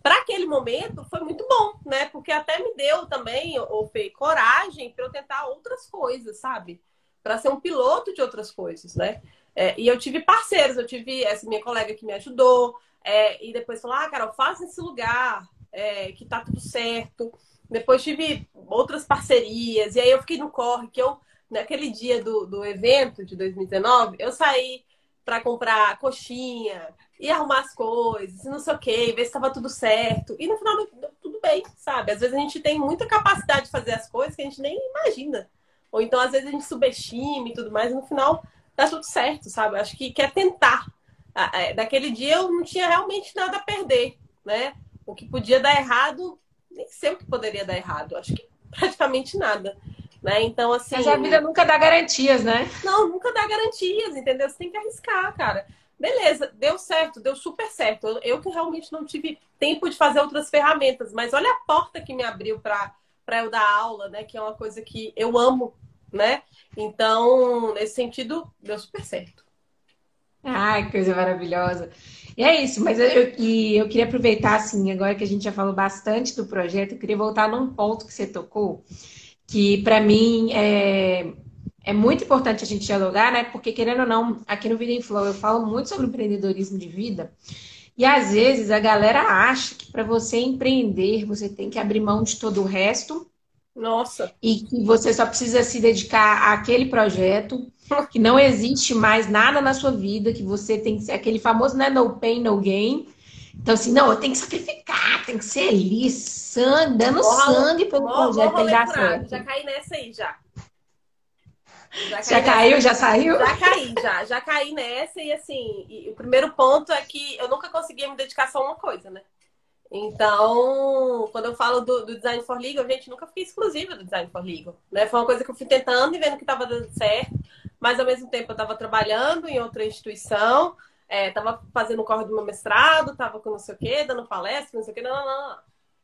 para aquele momento foi muito bom, né? Porque até me deu também, ou Fê, coragem para eu tentar outras coisas, sabe? Para ser um piloto de outras coisas, né? É, e eu tive parceiros, eu tive essa minha colega que me ajudou, é, e depois falou, ah, Carol, faça esse lugar, é, que tá tudo certo. Depois tive outras parcerias, e aí eu fiquei no corre, que eu, naquele dia do, do evento de 2019, eu saí para comprar coxinha e arrumar as coisas, não sei o que, ver se estava tudo certo. E no final, tudo bem, sabe? Às vezes a gente tem muita capacidade de fazer as coisas que a gente nem imagina. Ou então, às vezes, a gente subestima e tudo mais, e no final dá tudo certo, sabe? Acho que quer tentar. Ah, é, daquele dia eu não tinha realmente nada a perder, né? O que podia dar errado, nem sei o que poderia dar errado. Acho que <laughs> praticamente nada. Né? Então, assim. Mas a vida nunca dá garantias, né? Não, nunca dá garantias, entendeu? Você tem que arriscar, cara. Beleza, deu certo, deu super certo. Eu, eu que realmente não tive tempo de fazer outras ferramentas, mas olha a porta que me abriu para eu dar aula, né? Que é uma coisa que eu amo né? Então, nesse sentido, deu super certo. Ai, que coisa maravilhosa. E é isso, mas eu, eu, eu queria aproveitar, assim, agora que a gente já falou bastante do projeto, eu queria voltar num ponto que você tocou, que para mim é, é muito importante a gente dialogar, né? Porque, querendo ou não, aqui no Vida em Flow eu falo muito sobre empreendedorismo de vida. E às vezes a galera acha que para você empreender, você tem que abrir mão de todo o resto nossa. E que você só precisa se dedicar àquele projeto, que não existe mais nada na sua vida, que você tem que ser aquele famoso, né, no pain, no gain. Então, assim, não, eu tenho que sacrificar, tem que ser ali, sangue, dando sangue pelo morra, projeto dar certo. Já caí nessa aí, já. Já, já caiu, já saiu? Já caí, já. Já caí nessa e, assim, e, o primeiro ponto é que eu nunca conseguia me dedicar só a uma coisa, né? Então, quando eu falo do, do, Design for Legal, gente nunca fiquei exclusiva do Design for Legal. Né? Foi uma coisa que eu fui tentando e vendo que estava dando certo, mas ao mesmo tempo eu estava trabalhando em outra instituição, estava é, fazendo o corre do meu mestrado, estava com não sei o quê, dando palestra, não sei o quê, não, não, não.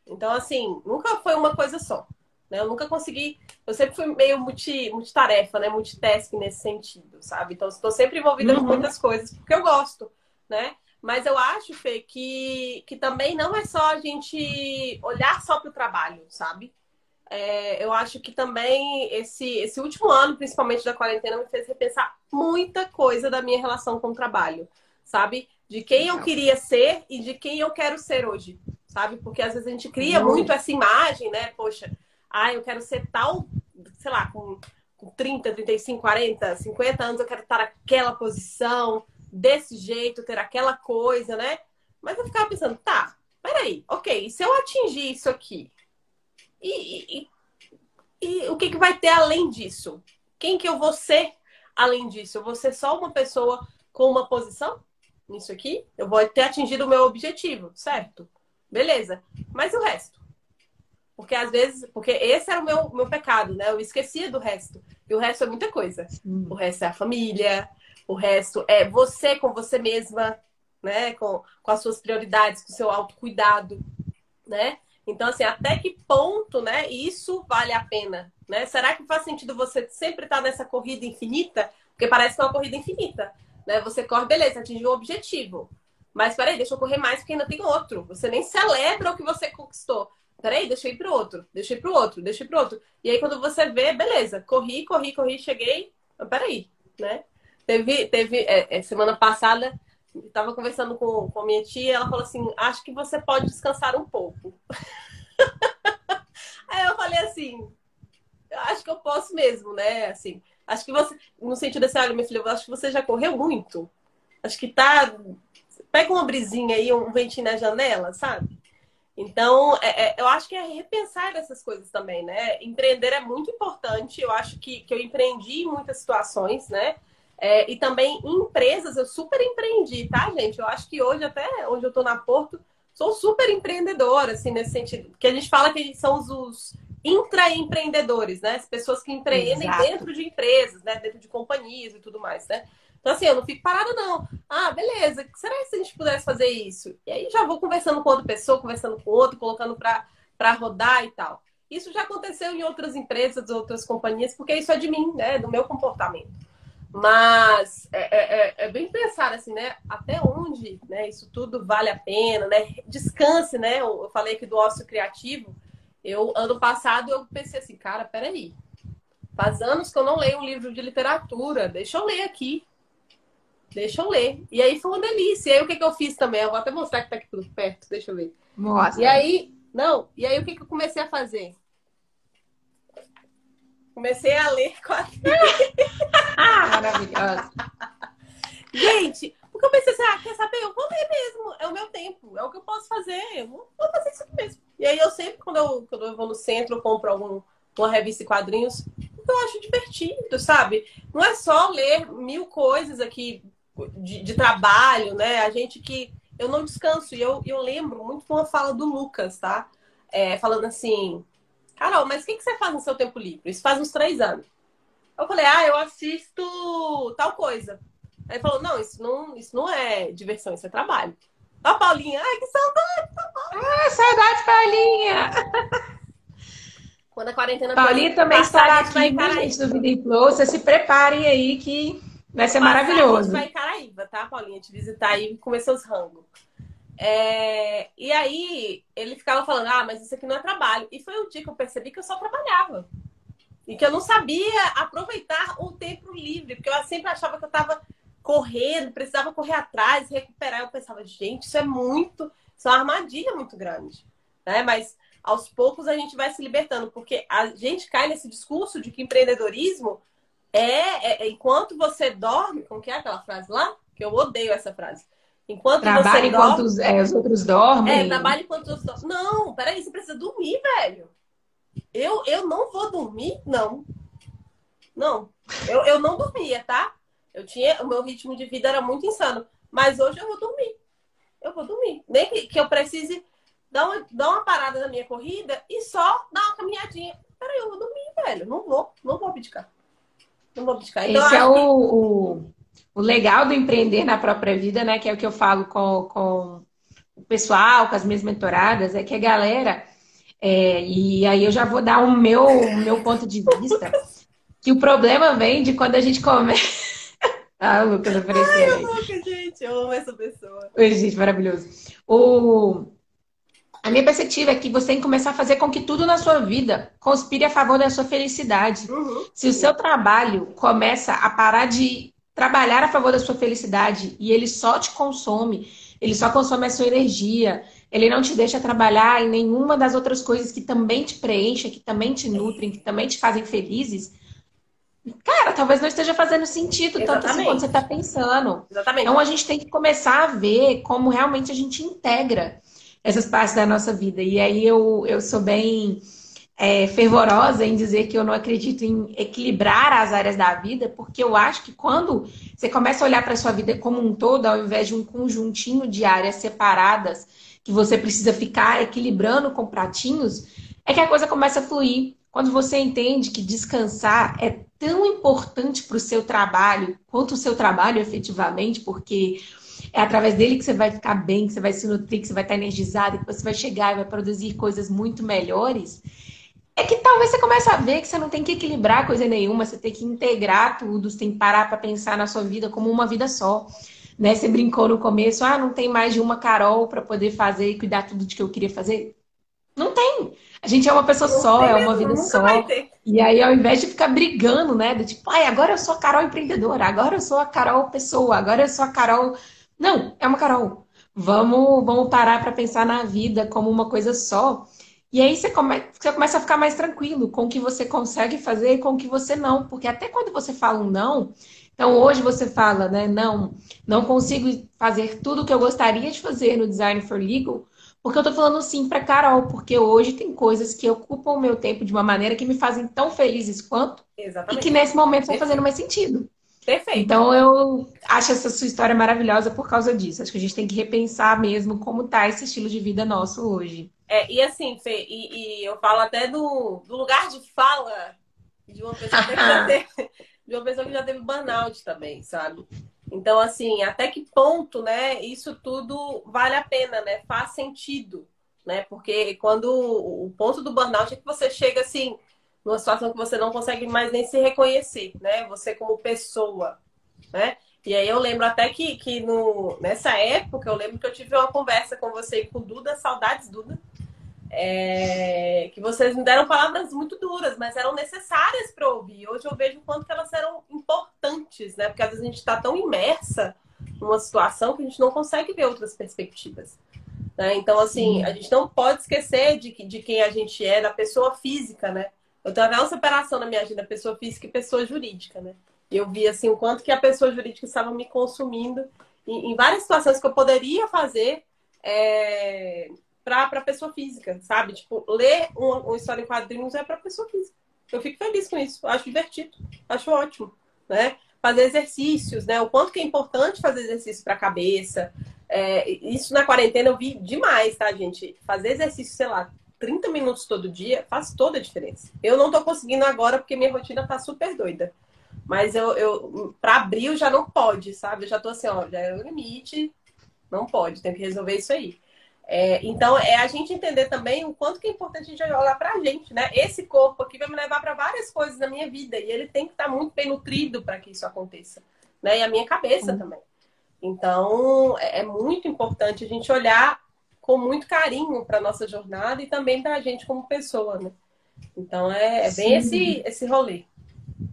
Então, assim, nunca foi uma coisa só. Né? Eu nunca consegui. Eu sempre fui meio multi, multitarefa, né? Multitasking nesse sentido, sabe? Então, estou sempre envolvida uhum. com muitas coisas, porque eu gosto, né? Mas eu acho, Fê, que, que também não é só a gente olhar só para o trabalho, sabe? É, eu acho que também esse, esse último ano, principalmente da quarentena, me fez repensar muita coisa da minha relação com o trabalho. sabe? De quem eu queria ser e de quem eu quero ser hoje, sabe? Porque às vezes a gente cria muito essa imagem, né? Poxa, ah, eu quero ser tal, sei lá, com, com 30, 35, 40, 50 anos, eu quero estar naquela posição, desse jeito, ter aquela coisa, né? Mas eu ficava pensando, tá, peraí, ok, se eu atingir isso aqui, e, e, e, o que, que vai ter além disso? Quem que eu vou ser além disso? Eu vou ser só uma pessoa com uma posição nisso aqui? Eu vou ter atingido o meu objetivo, certo? Beleza. Mas o resto? Porque às vezes, porque esse era o meu, meu pecado, né? Eu esquecia do resto. E o resto é muita coisa. O resto é a família, o resto é você com você mesma, né? Com, com as suas prioridades, com o seu autocuidado, né? Então, assim, até que ponto, né, isso vale a pena, né? Será que faz sentido você sempre estar nessa corrida infinita? Porque parece que é uma corrida infinita, né? Você corre, beleza, atingiu o objetivo. Mas peraí, deixa eu correr mais porque ainda tem outro. Você nem celebra o que você conquistou. Peraí, ir pro outro, ir pro outro, ir pro outro. E aí, quando você vê, beleza, corri, corri, corri, cheguei. Peraí, né? Teve, teve é, é, semana passada, estava conversando com, com minha tia, ela falou assim: acho que você pode descansar um pouco. <laughs> Aí eu falei assim: acho que eu posso mesmo, né? Assim, acho que você, no sentido desse, olha, minha filha, eu acho que você já correu muito. Acho que tá. Pega uma brisinha aí, um ventinho na janela, sabe? Então, é, é, eu acho que é repensar essas coisas também, né? Empreender é muito importante. Eu acho que, que eu empreendi em muitas situações, né? É, e também em empresas, eu super empreendi, tá, gente? Eu acho que hoje, até onde eu tô na Porto, sou super empreendedora, assim, nesse sentido. Porque a gente fala que são os, os intraempreendedores, né? As pessoas que empreendem Exato. dentro de empresas, né? Dentro de companhias e tudo mais, né? Então, assim, eu não fico parada, não. Ah, beleza, será que a gente pudesse fazer isso? E aí já vou conversando com outra pessoa, conversando com outro, colocando para rodar e tal. Isso já aconteceu em outras empresas, outras companhias, porque isso é de mim, né? Do meu comportamento. Mas é, é, é, é, bem pensar assim, né? Até onde né, isso tudo vale a pena, né? Descanse, né? Eu falei aqui do ócio criativo. Eu, ano passado, eu pensei assim, cara, peraí. Faz anos que eu não leio um livro de literatura. Deixa eu ler aqui. Deixa eu ler. E aí foi uma delícia. E aí o que, que eu fiz também? Eu vou até mostrar que tá aqui tudo perto. Deixa eu ver. Mostra. E aí, não, e aí o que, que eu comecei a fazer? Comecei a ler <laughs> quadrinhos. Maravilhosa. Gente, porque eu pensei assim, ah, quer saber? Eu vou ler mesmo. É o meu tempo. É o que eu posso fazer. Eu vou, fazer isso aqui mesmo. E aí eu sempre, quando eu, quando eu vou no centro, eu compro algum, uma revista e quadrinhos, porque eu acho divertido, sabe? Não é só ler mil coisas aqui de, de trabalho, né? A gente que. Eu não descanso. E eu, eu lembro muito de uma fala do Lucas, tá? É, falando assim, Carol, mas o que, que você faz no seu tempo livre? Isso faz uns três anos. Eu falei, ah, eu assisto tal coisa. Aí ele falou, não, isso não, isso não é diversão, isso é trabalho. Ó, Paulinha, ai, que saudade! Ah, saudade, Paulinha! Quando a quarentena Paulinha também estará aqui, gente, do Vida Flow. Vocês se preparem aí que vai ser maravilhoso. A gente vai em Caraíba, tá, Paulinha? Te visitar aí e comer seus rangos. É, e aí ele ficava falando, ah, mas isso aqui não é trabalho. E foi o dia que eu percebi que eu só trabalhava. E que eu não sabia aproveitar o tempo livre, porque eu sempre achava que eu estava correndo, precisava correr atrás, recuperar. Eu pensava, gente, isso é muito, isso é uma armadilha muito grande. Né? Mas aos poucos a gente vai se libertando, porque a gente cai nesse discurso de que empreendedorismo é, é, é enquanto você dorme, como que é aquela frase lá? Que eu odeio essa frase Enquanto Trabalha você enquanto dorme... os, é, os outros dormem. É, trabalha enquanto os outros dormem. Não, peraí, você precisa dormir, velho. Eu, eu não vou dormir? Não. Não. Eu, eu não dormia, tá? Eu tinha. O meu ritmo de vida era muito insano. Mas hoje eu vou dormir. Eu vou dormir. Nem que, que eu precise dar uma, dar uma parada na minha corrida e só dar uma caminhadinha. Peraí, eu vou dormir, velho. Não vou, não vou abdicar. Não vou abdicar. Então, Esse é o, que... o o legal do empreender na própria vida, né? Que é o que eu falo com, com o pessoal, com as minhas mentoradas, é que a galera, é, e aí eu já vou dar o meu, o meu ponto de vista, que o problema vem de quando a gente começa. <laughs> ah, o Lucas apareceu. Ai, eu louca, gente, eu amo essa pessoa. Oi, gente, maravilhoso. O... A minha perspectiva é que você tem que começar a fazer com que tudo na sua vida conspire a favor da sua felicidade. Uhum. Se o seu trabalho começa a parar de trabalhar a favor da sua felicidade e ele só te consome, ele só consome a sua energia, ele não te deixa trabalhar em nenhuma das outras coisas que também te preenchem, que também te nutrem, que também te fazem felizes, cara, talvez não esteja fazendo sentido Exatamente. tanto assim quanto você está pensando. Exatamente. Então a gente tem que começar a ver como realmente a gente integra essas partes da nossa vida. E aí eu, eu sou bem é, fervorosa em dizer que eu não acredito em equilibrar as áreas da vida, porque eu acho que quando você começa a olhar para a sua vida como um todo, ao invés de um conjuntinho de áreas separadas, que você precisa ficar equilibrando com pratinhos, é que a coisa começa a fluir. Quando você entende que descansar é tão importante para o seu trabalho quanto o seu trabalho efetivamente, porque é através dele que você vai ficar bem, que você vai se nutrir, que você vai estar energizado, que você vai chegar e vai produzir coisas muito melhores. É que talvez você comece a ver que você não tem que equilibrar coisa nenhuma, você tem que integrar tudo, você tem que parar para pensar na sua vida como uma vida só. Né? Você brincou no começo, ah, não tem mais de uma Carol para poder fazer e cuidar tudo de que eu queria fazer. Não tem. A gente é uma pessoa não só, é uma vida só. E aí, ao invés de ficar brigando, né? Do tipo, ai, agora eu sou a Carol empreendedora, agora eu sou a Carol pessoa, agora eu sou a Carol. Não, é uma Carol. Vamos, vamos parar para pensar na vida como uma coisa só. E aí você, come, você começa a ficar mais tranquilo com o que você consegue fazer e com o que você não. Porque até quando você fala um não, então hoje você fala, né? Não, não consigo fazer tudo o que eu gostaria de fazer no Design for Legal porque eu tô falando sim para Carol, porque hoje tem coisas que ocupam o meu tempo de uma maneira que me fazem tão felizes quanto Exatamente. e que nesse momento estão fazendo mais sentido. Perfeito. Então eu acho essa sua história maravilhosa por causa disso. Acho que a gente tem que repensar mesmo como tá esse estilo de vida nosso hoje. É, e assim, Fê, e, e eu falo até do, do, lugar de fala de uma pessoa que já <laughs> teve, de uma pessoa que já teve burnout também, sabe? Então, assim, até que ponto, né, isso tudo vale a pena, né? Faz sentido, né? Porque quando o ponto do burnout é que você chega assim, numa situação que você não consegue mais nem se reconhecer, né? Você como pessoa, né? E aí eu lembro até que, que no, nessa época, eu lembro que eu tive uma conversa com você e com Duda, saudades, Duda, é, que vocês me deram palavras muito duras, mas eram necessárias para ouvir. Hoje eu vejo o quanto que elas eram importantes, né? Porque às vezes a gente está tão imersa numa situação que a gente não consegue ver outras perspectivas. Né? Então, assim, a gente não pode esquecer de, de quem a gente é, da pessoa física, né? Eu até uma separação na minha agenda, pessoa física e pessoa jurídica, né? Eu vi, assim, o quanto que a pessoa jurídica estava me consumindo em, em várias situações que eu poderia fazer é, para pessoa física, sabe? Tipo, ler uma, uma história em quadrinhos é para pessoa física. Eu fico feliz com isso, acho divertido, acho ótimo, né? Fazer exercícios, né? O quanto que é importante fazer exercício para a cabeça. É, isso na quarentena eu vi demais, tá, gente? Fazer exercício, sei lá, 30 minutos todo dia faz toda a diferença. Eu não tô conseguindo agora porque minha rotina tá super doida. Mas eu, eu para abril já não pode, sabe? Eu já tô assim, ó, já é o limite, não pode, tem que resolver isso aí. É, então, é a gente entender também o quanto que é importante a gente olhar para a gente, né? Esse corpo aqui vai me levar para várias coisas na minha vida e ele tem que estar tá muito bem nutrido para que isso aconteça, né? E a minha cabeça uhum. também. Então, é, é muito importante a gente olhar com muito carinho para nossa jornada e também para a gente como pessoa, né? Então, é, é bem esse, esse rolê.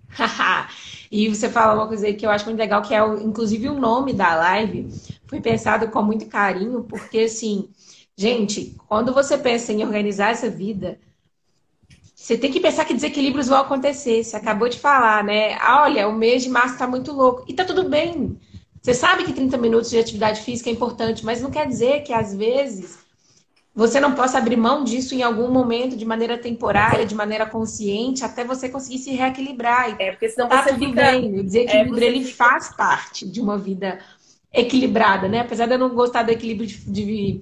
<laughs> e você fala uma coisa aí que eu acho muito legal, que é, o, inclusive, o nome da live foi pensado com muito carinho, porque, assim, gente, quando você pensa em organizar essa vida, você tem que pensar que desequilíbrios vão acontecer. Você acabou de falar, né? Ah, olha, o mês de março tá muito louco. E tá tudo bem. Você sabe que 30 minutos de atividade física é importante, mas não quer dizer que, às vezes, você não possa abrir mão disso em algum momento, de maneira temporária, de maneira consciente, até você conseguir se reequilibrar. É, porque senão tá você tudo fica... bem. O desequilíbrio, é, ele fica... faz parte de uma vida equilibrada, né? Apesar de eu não gostar do equilíbrio de, de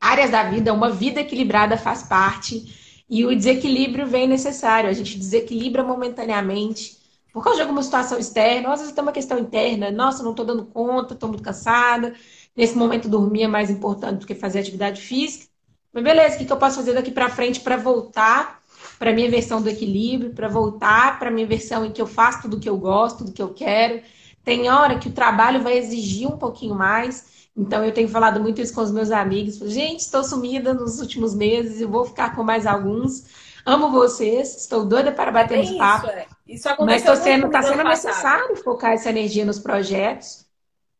áreas da vida, uma vida equilibrada faz parte. E o desequilíbrio vem necessário. A gente desequilibra momentaneamente por causa de alguma situação externa, às vezes tem uma questão interna. Nossa, não estou dando conta, estou muito cansada. Nesse momento, dormir é mais importante do que fazer atividade física. Mas beleza, o que, que eu posso fazer daqui para frente para voltar para a minha versão do equilíbrio, para voltar para a minha versão em que eu faço tudo o que eu gosto, tudo que eu quero, tem hora que o trabalho vai exigir um pouquinho mais. Então, eu tenho falado muito isso com os meus amigos. Gente, estou sumida nos últimos meses e vou ficar com mais alguns. Amo vocês, estou doida para bater é esse papo. É. Isso Mas está sendo, tá sendo necessário focar essa energia nos projetos.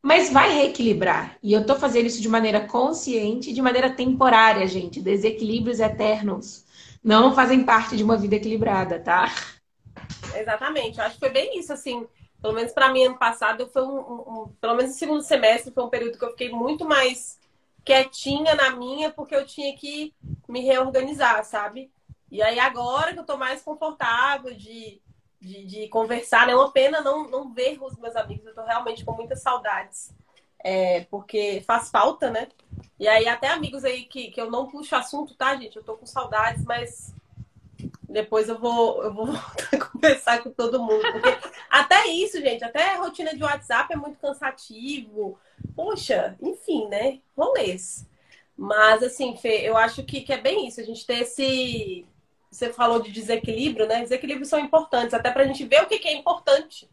Mas vai reequilibrar. E eu estou fazendo isso de maneira consciente, de maneira temporária, gente. Desequilíbrios eternos não fazem parte de uma vida equilibrada, tá? Exatamente. Eu acho que foi bem isso, assim. Pelo menos para mim, ano passado, foi um, um, um, Pelo menos no segundo semestre, foi um período que eu fiquei muito mais quietinha na minha, porque eu tinha que me reorganizar, sabe? E aí, agora que eu tô mais confortável de de, de conversar. Né? É uma pena não, não ver os meus amigos. Eu tô realmente com muitas saudades. É, porque faz falta, né? E aí, até amigos aí que, que eu não puxo assunto, tá, gente? Eu tô com saudades, mas depois eu vou, eu vou <laughs> voltar a conversar com todo mundo. Porque até isso, gente, até rotina de WhatsApp é muito cansativo. Poxa, enfim, né? Rolês. Mas, assim, Fê, eu acho que, que é bem isso, a gente ter esse, você falou de desequilíbrio, né? Desequilíbrios são importantes, até para a gente ver o que, que é importante.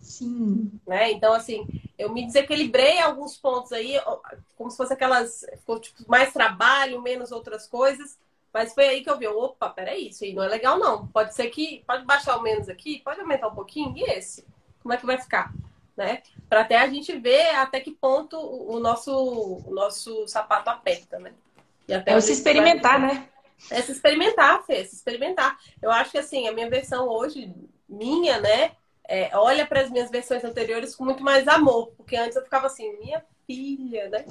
Sim. Né? Então, assim, eu me desequilibrei em alguns pontos aí, como se fosse aquelas. Ficou tipo, mais trabalho, menos outras coisas. Mas foi aí que eu vi, opa, peraí, isso aí não é legal, não. Pode ser que. Pode baixar o menos aqui, pode aumentar um pouquinho, e esse? Como é que vai ficar? Né? Para até a gente ver até que ponto o nosso, o nosso sapato aperta, né? E até é se experimentar, vai... né? É se experimentar, Fê, se experimentar. Eu acho que assim, a minha versão hoje, minha, né? É, olha para as minhas versões anteriores com muito mais amor, porque antes eu ficava assim, minha filha, né?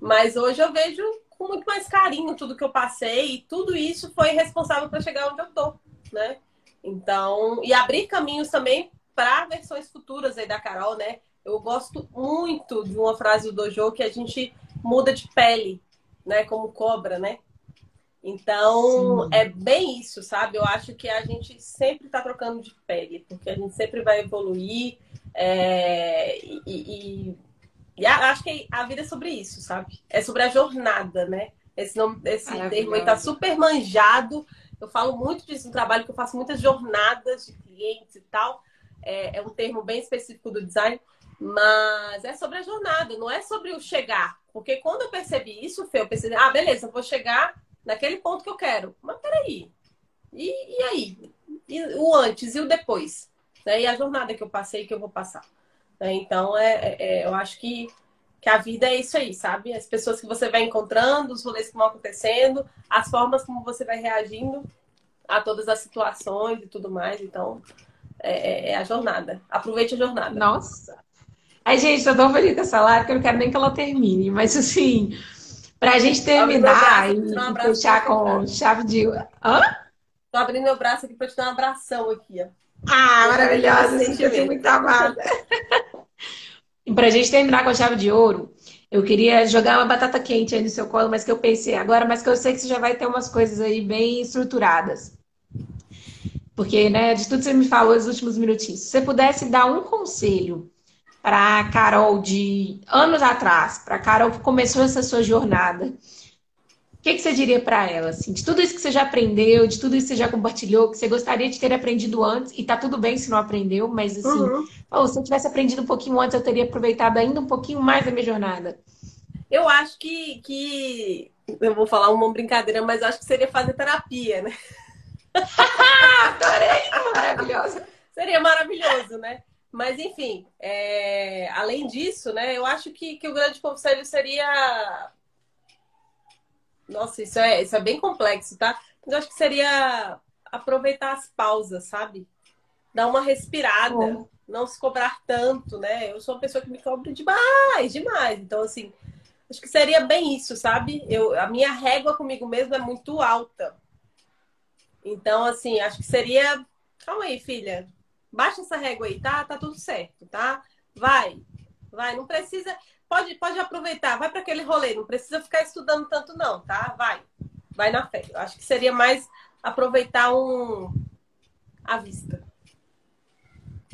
Mas hoje eu vejo com muito mais carinho tudo que eu passei e tudo isso foi responsável para chegar onde eu tô, né? Então, e abrir caminhos também para versões futuras aí da Carol, né? Eu gosto muito de uma frase do Dojo que a gente muda de pele, né? Como cobra, né? Então, Sim. é bem isso, sabe? Eu acho que a gente sempre está trocando de pele, porque a gente sempre vai evoluir. É, e, e, e, acho que a vida é sobre isso, sabe? É sobre a jornada, né? Esse, nome, esse termo aí tá super manjado. Eu falo muito disso no trabalho, que eu faço muitas jornadas de clientes e tal. É, é um termo bem específico do design, mas é sobre a jornada, não é sobre o chegar. Porque quando eu percebi isso, Fê, eu percebi, ah, beleza, eu vou chegar naquele ponto que eu quero. Mas peraí. E, e aí? E o antes e o depois? Né? E a jornada que eu passei que eu vou passar. Né? Então, é, é, é, eu acho que, que a vida é isso aí, sabe? As pessoas que você vai encontrando, os rolês que vão acontecendo, as formas como você vai reagindo a todas as situações e tudo mais. Então, é, é, é a jornada. Aproveite a jornada. Nossa! Ai, gente, eu tô feliz com essa live, porque eu não quero nem que ela termine. Mas, assim, Pra gente terminar e, um fechar com chave de. Hã? Tô abrindo meu braço aqui pra te dar um abração aqui, ó. Ah, maravilhosa, sinto muito amada. e pra gente terminar com chave de ouro, eu queria jogar uma batata quente aí no seu colo, mas que eu pensei agora, mas que eu sei que você já vai ter umas coisas aí bem estruturadas. Porque, né, de tudo que você me falou nos últimos minutinhos, se você pudesse dar um conselho para a Carol de anos atrás, para a Carol que começou essa sua jornada, o que, que você diria para ela? Assim, de tudo isso que você já aprendeu, de tudo isso que você já compartilhou, que você gostaria de ter aprendido antes, e tá tudo bem se não aprendeu, mas assim, uhum. oh, se eu tivesse aprendido um pouquinho antes, eu teria aproveitado ainda um pouquinho mais a minha jornada. Eu acho que, que... eu vou falar uma brincadeira, mas acho que seria fazer terapia, né? <laughs> Adorei! Maravilhosa! Seria maravilhoso, né? Mas, enfim, é... além disso, né, eu acho que, que o grande conselho seria. Nossa, isso é, isso é bem complexo, tá? Mas eu acho que seria aproveitar as pausas, sabe? Dar uma respirada, oh. não se cobrar tanto, né? Eu sou uma pessoa que me cobra demais, demais. Então, assim, acho que seria bem isso, sabe? Eu, a minha régua comigo mesma é muito alta. Então, assim, acho que seria. Calma aí, filha Baixa essa régua aí, tá? Tá tudo certo, tá? Vai, vai. Não precisa. Pode, pode aproveitar, vai para aquele rolê. Não precisa ficar estudando tanto, não, tá? Vai. Vai na fé. Eu acho que seria mais aproveitar um. a vista.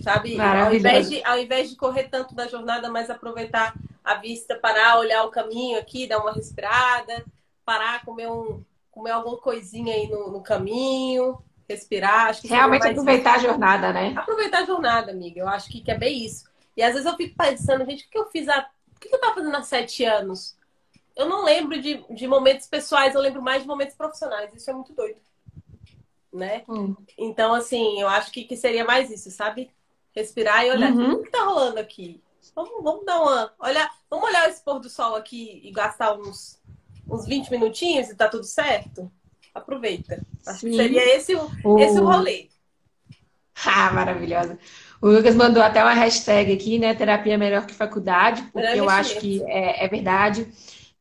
Sabe? Ao invés, de, ao invés de correr tanto da jornada, mais aproveitar a vista, parar, olhar o caminho aqui, dar uma respirada, parar, comer um comer alguma coisinha aí no, no caminho, respirar. Acho que Realmente aproveitar a jornada, né? Aproveitar a jornada, amiga. Eu acho que, que é bem isso. E às vezes eu fico pensando, gente, o que eu fiz há. O que eu tava fazendo há sete anos? Eu não lembro de, de momentos pessoais, eu lembro mais de momentos profissionais. Isso é muito doido. né? Hum. Então, assim, eu acho que, que seria mais isso, sabe? Respirar e olhar uhum. o que tá rolando aqui. Vamos, vamos dar uma. Olha, vamos olhar esse pôr do sol aqui e gastar uns, uns 20 minutinhos e tá tudo certo? Aproveita. Acho Sim. que seria esse, o... esse o rolê. Ah, maravilhosa. O Lucas mandou até uma hashtag aqui, né? Terapia melhor que faculdade, porque eu acho que é, é, verdade.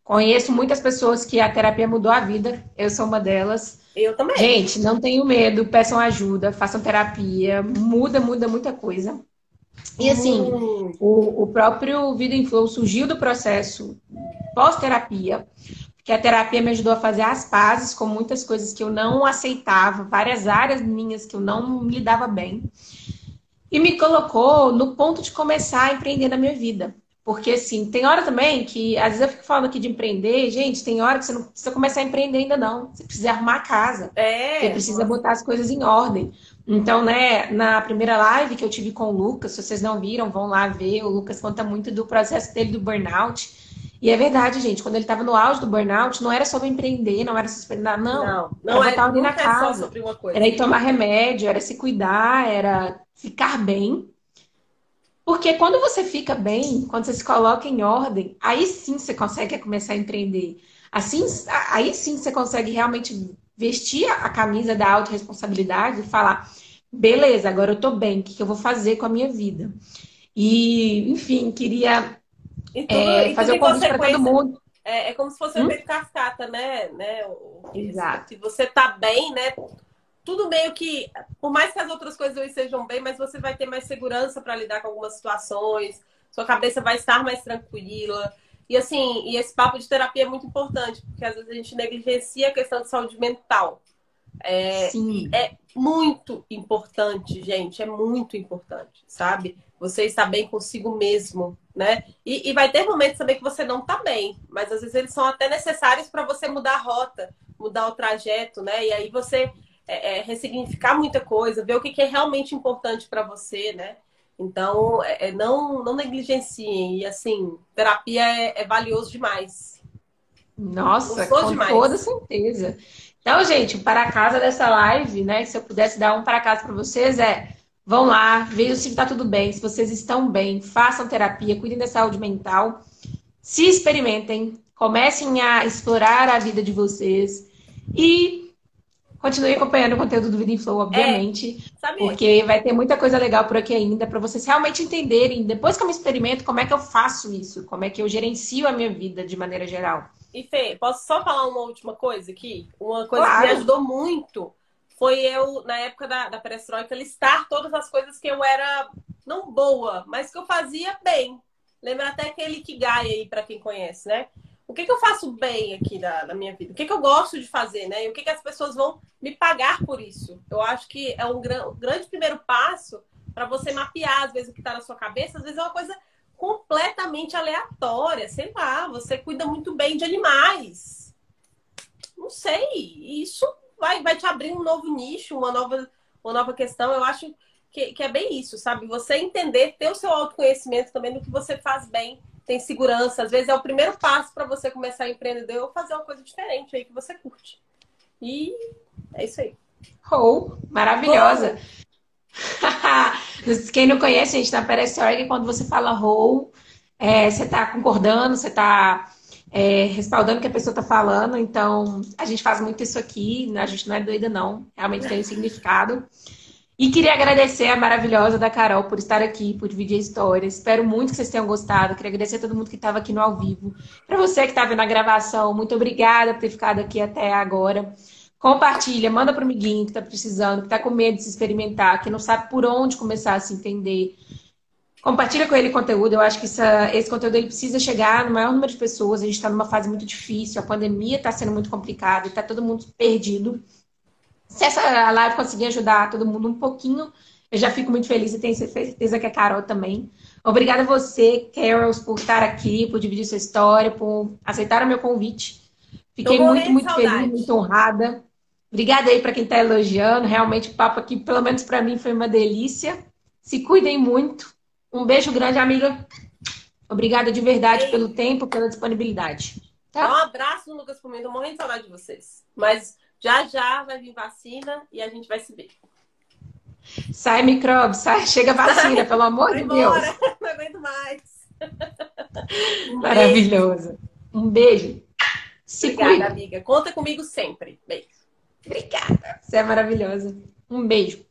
Conheço muitas pessoas que a terapia mudou a vida. Eu sou uma delas. Eu também. Gente, não tenham medo, peçam ajuda, façam terapia. Muda, muda muita coisa. E assim, hum. o, o próprio Vida em Flow surgiu do processo pós-terapia, porque a terapia me ajudou a fazer as pazes com muitas coisas que eu não aceitava, várias áreas minhas que eu não me lidava bem. E me colocou no ponto de começar a empreender na minha vida. Porque, assim, tem hora também que, às vezes eu fico falando aqui de empreender, gente, tem hora que você não precisa começar a empreender ainda não. Você precisa arrumar a casa. É. Você precisa botar as coisas em ordem. Então, né, na primeira live que eu tive com o Lucas, se vocês não viram, vão lá ver. O Lucas conta muito do processo dele do burnout. E é verdade, gente, quando ele estava no auge do burnout, não era sobre empreender, não era sobre não. Não, não, era botar alguém na é casa. Era ir tomar remédio, era se cuidar, era ficar bem. Porque quando você fica bem, quando você se coloca em ordem, aí sim você consegue começar a empreender. Assim, aí sim você consegue realmente vestir a camisa da autorresponsabilidade e falar: beleza, agora eu tô bem, o que eu vou fazer com a minha vida? E, enfim, queria tudo, é, fazer o convite para todo mundo. É, é, como se fosse um hum? efeito cascata, né? né? Exato. Se você tá bem, né? Tudo meio que, por mais que as outras coisas estejam bem, mas você vai ter mais segurança para lidar com algumas situações, sua cabeça vai estar mais tranquila. E assim, e esse papo de terapia é muito importante, porque às vezes a gente negligencia a questão de saúde mental. É, Sim. é muito importante, gente, é muito importante, sabe? Você está bem consigo mesmo, né? E, e vai ter momentos também que você não está bem, mas às vezes eles são até necessários para você mudar a rota, mudar o trajeto, né? E aí você é, é, ressignificar muita coisa, ver o que, que é realmente importante para você, né? Então, é, é, não, não negligenciem. E, assim, terapia é, é valioso demais. Nossa, com demais. toda certeza. Então, gente, para casa dessa live, né? Se eu pudesse dar um para casa para vocês, é vão lá, vejam se está tudo bem, se vocês estão bem, façam terapia, cuidem da saúde mental, se experimentem, comecem a explorar a vida de vocês e Continue acompanhando o conteúdo do Vida em Flow, obviamente. É, porque vai ter muita coisa legal por aqui ainda para vocês realmente entenderem, depois que eu me experimento, como é que eu faço isso, como é que eu gerencio a minha vida de maneira geral. E Fê, posso só falar uma última coisa aqui? Uma coisa claro. que me ajudou muito foi eu, na época da, da perestroika, listar todas as coisas que eu era não boa, mas que eu fazia bem. Lembra até aquele Kigai aí, para quem conhece, né? o que, que eu faço bem aqui na, na, minha vida? O que, que eu gosto de fazer, né? E o que, que as pessoas vão me pagar por isso? Eu acho que é um, um grande primeiro passo para você mapear, às vezes, o que está na sua cabeça. Às vezes é uma coisa completamente aleatória. Sei lá, você cuida muito bem de animais. Não sei. Isso vai, vai te abrir um novo nicho, uma nova, uma nova questão. Eu acho que, que é bem isso, sabe? Você entender, ter o seu autoconhecimento também do que você faz bem tem segurança. Às vezes é o primeiro passo para você começar a empreender ou fazer uma coisa diferente aí que você curte. E é isso aí. Oh, maravilhosa! <laughs> Quem não conhece, a gente, na Pérez Org, quando você fala roll, é, você está concordando, você está é, respaldando o que a pessoa está falando. Então, a gente faz muito isso aqui, a gente não é doida, não. Realmente tem um significado. E queria agradecer a maravilhosa da Carol por estar aqui, por dividir a história. Espero muito que vocês tenham gostado. Queria agradecer a todo mundo que estava aqui no ao vivo. Para você que estava na gravação, muito obrigada por ter ficado aqui até agora. Compartilha, manda para o amiguinho que está precisando, que está com medo de se experimentar, que não sabe por onde começar a se entender. Compartilha com ele conteúdo. Eu acho que essa, esse conteúdo ele precisa chegar no maior número de pessoas. A gente está numa fase muito difícil, a pandemia está sendo muito complicada, está todo mundo perdido. Se essa live conseguir ajudar todo mundo um pouquinho, eu já fico muito feliz e tenho certeza que a Carol também. Obrigada a você, Carol, por estar aqui, por dividir sua história, por aceitar o meu convite. Fiquei muito, muito feliz, muito honrada. Obrigada aí para quem está elogiando. Realmente o papo aqui, pelo menos para mim, foi uma delícia. Se cuidem muito. Um beijo grande, amiga. Obrigada de verdade Ei. pelo tempo, pela disponibilidade. Tá? Um abraço, Lucas. Tô morrendo de saudade de vocês. Mas Já já vai vir vacina e a gente vai se ver. Sai micróbio, sai, <laughs> chega vacina, pelo amor de Deus. <laughs> Não aguento mais. <laughs> Maravilhoso. Um beijo. Se Obrigada, cuida. amiga. Conta comigo sempre. Beijo. Obrigada. Você é maravilhosa. Um beijo.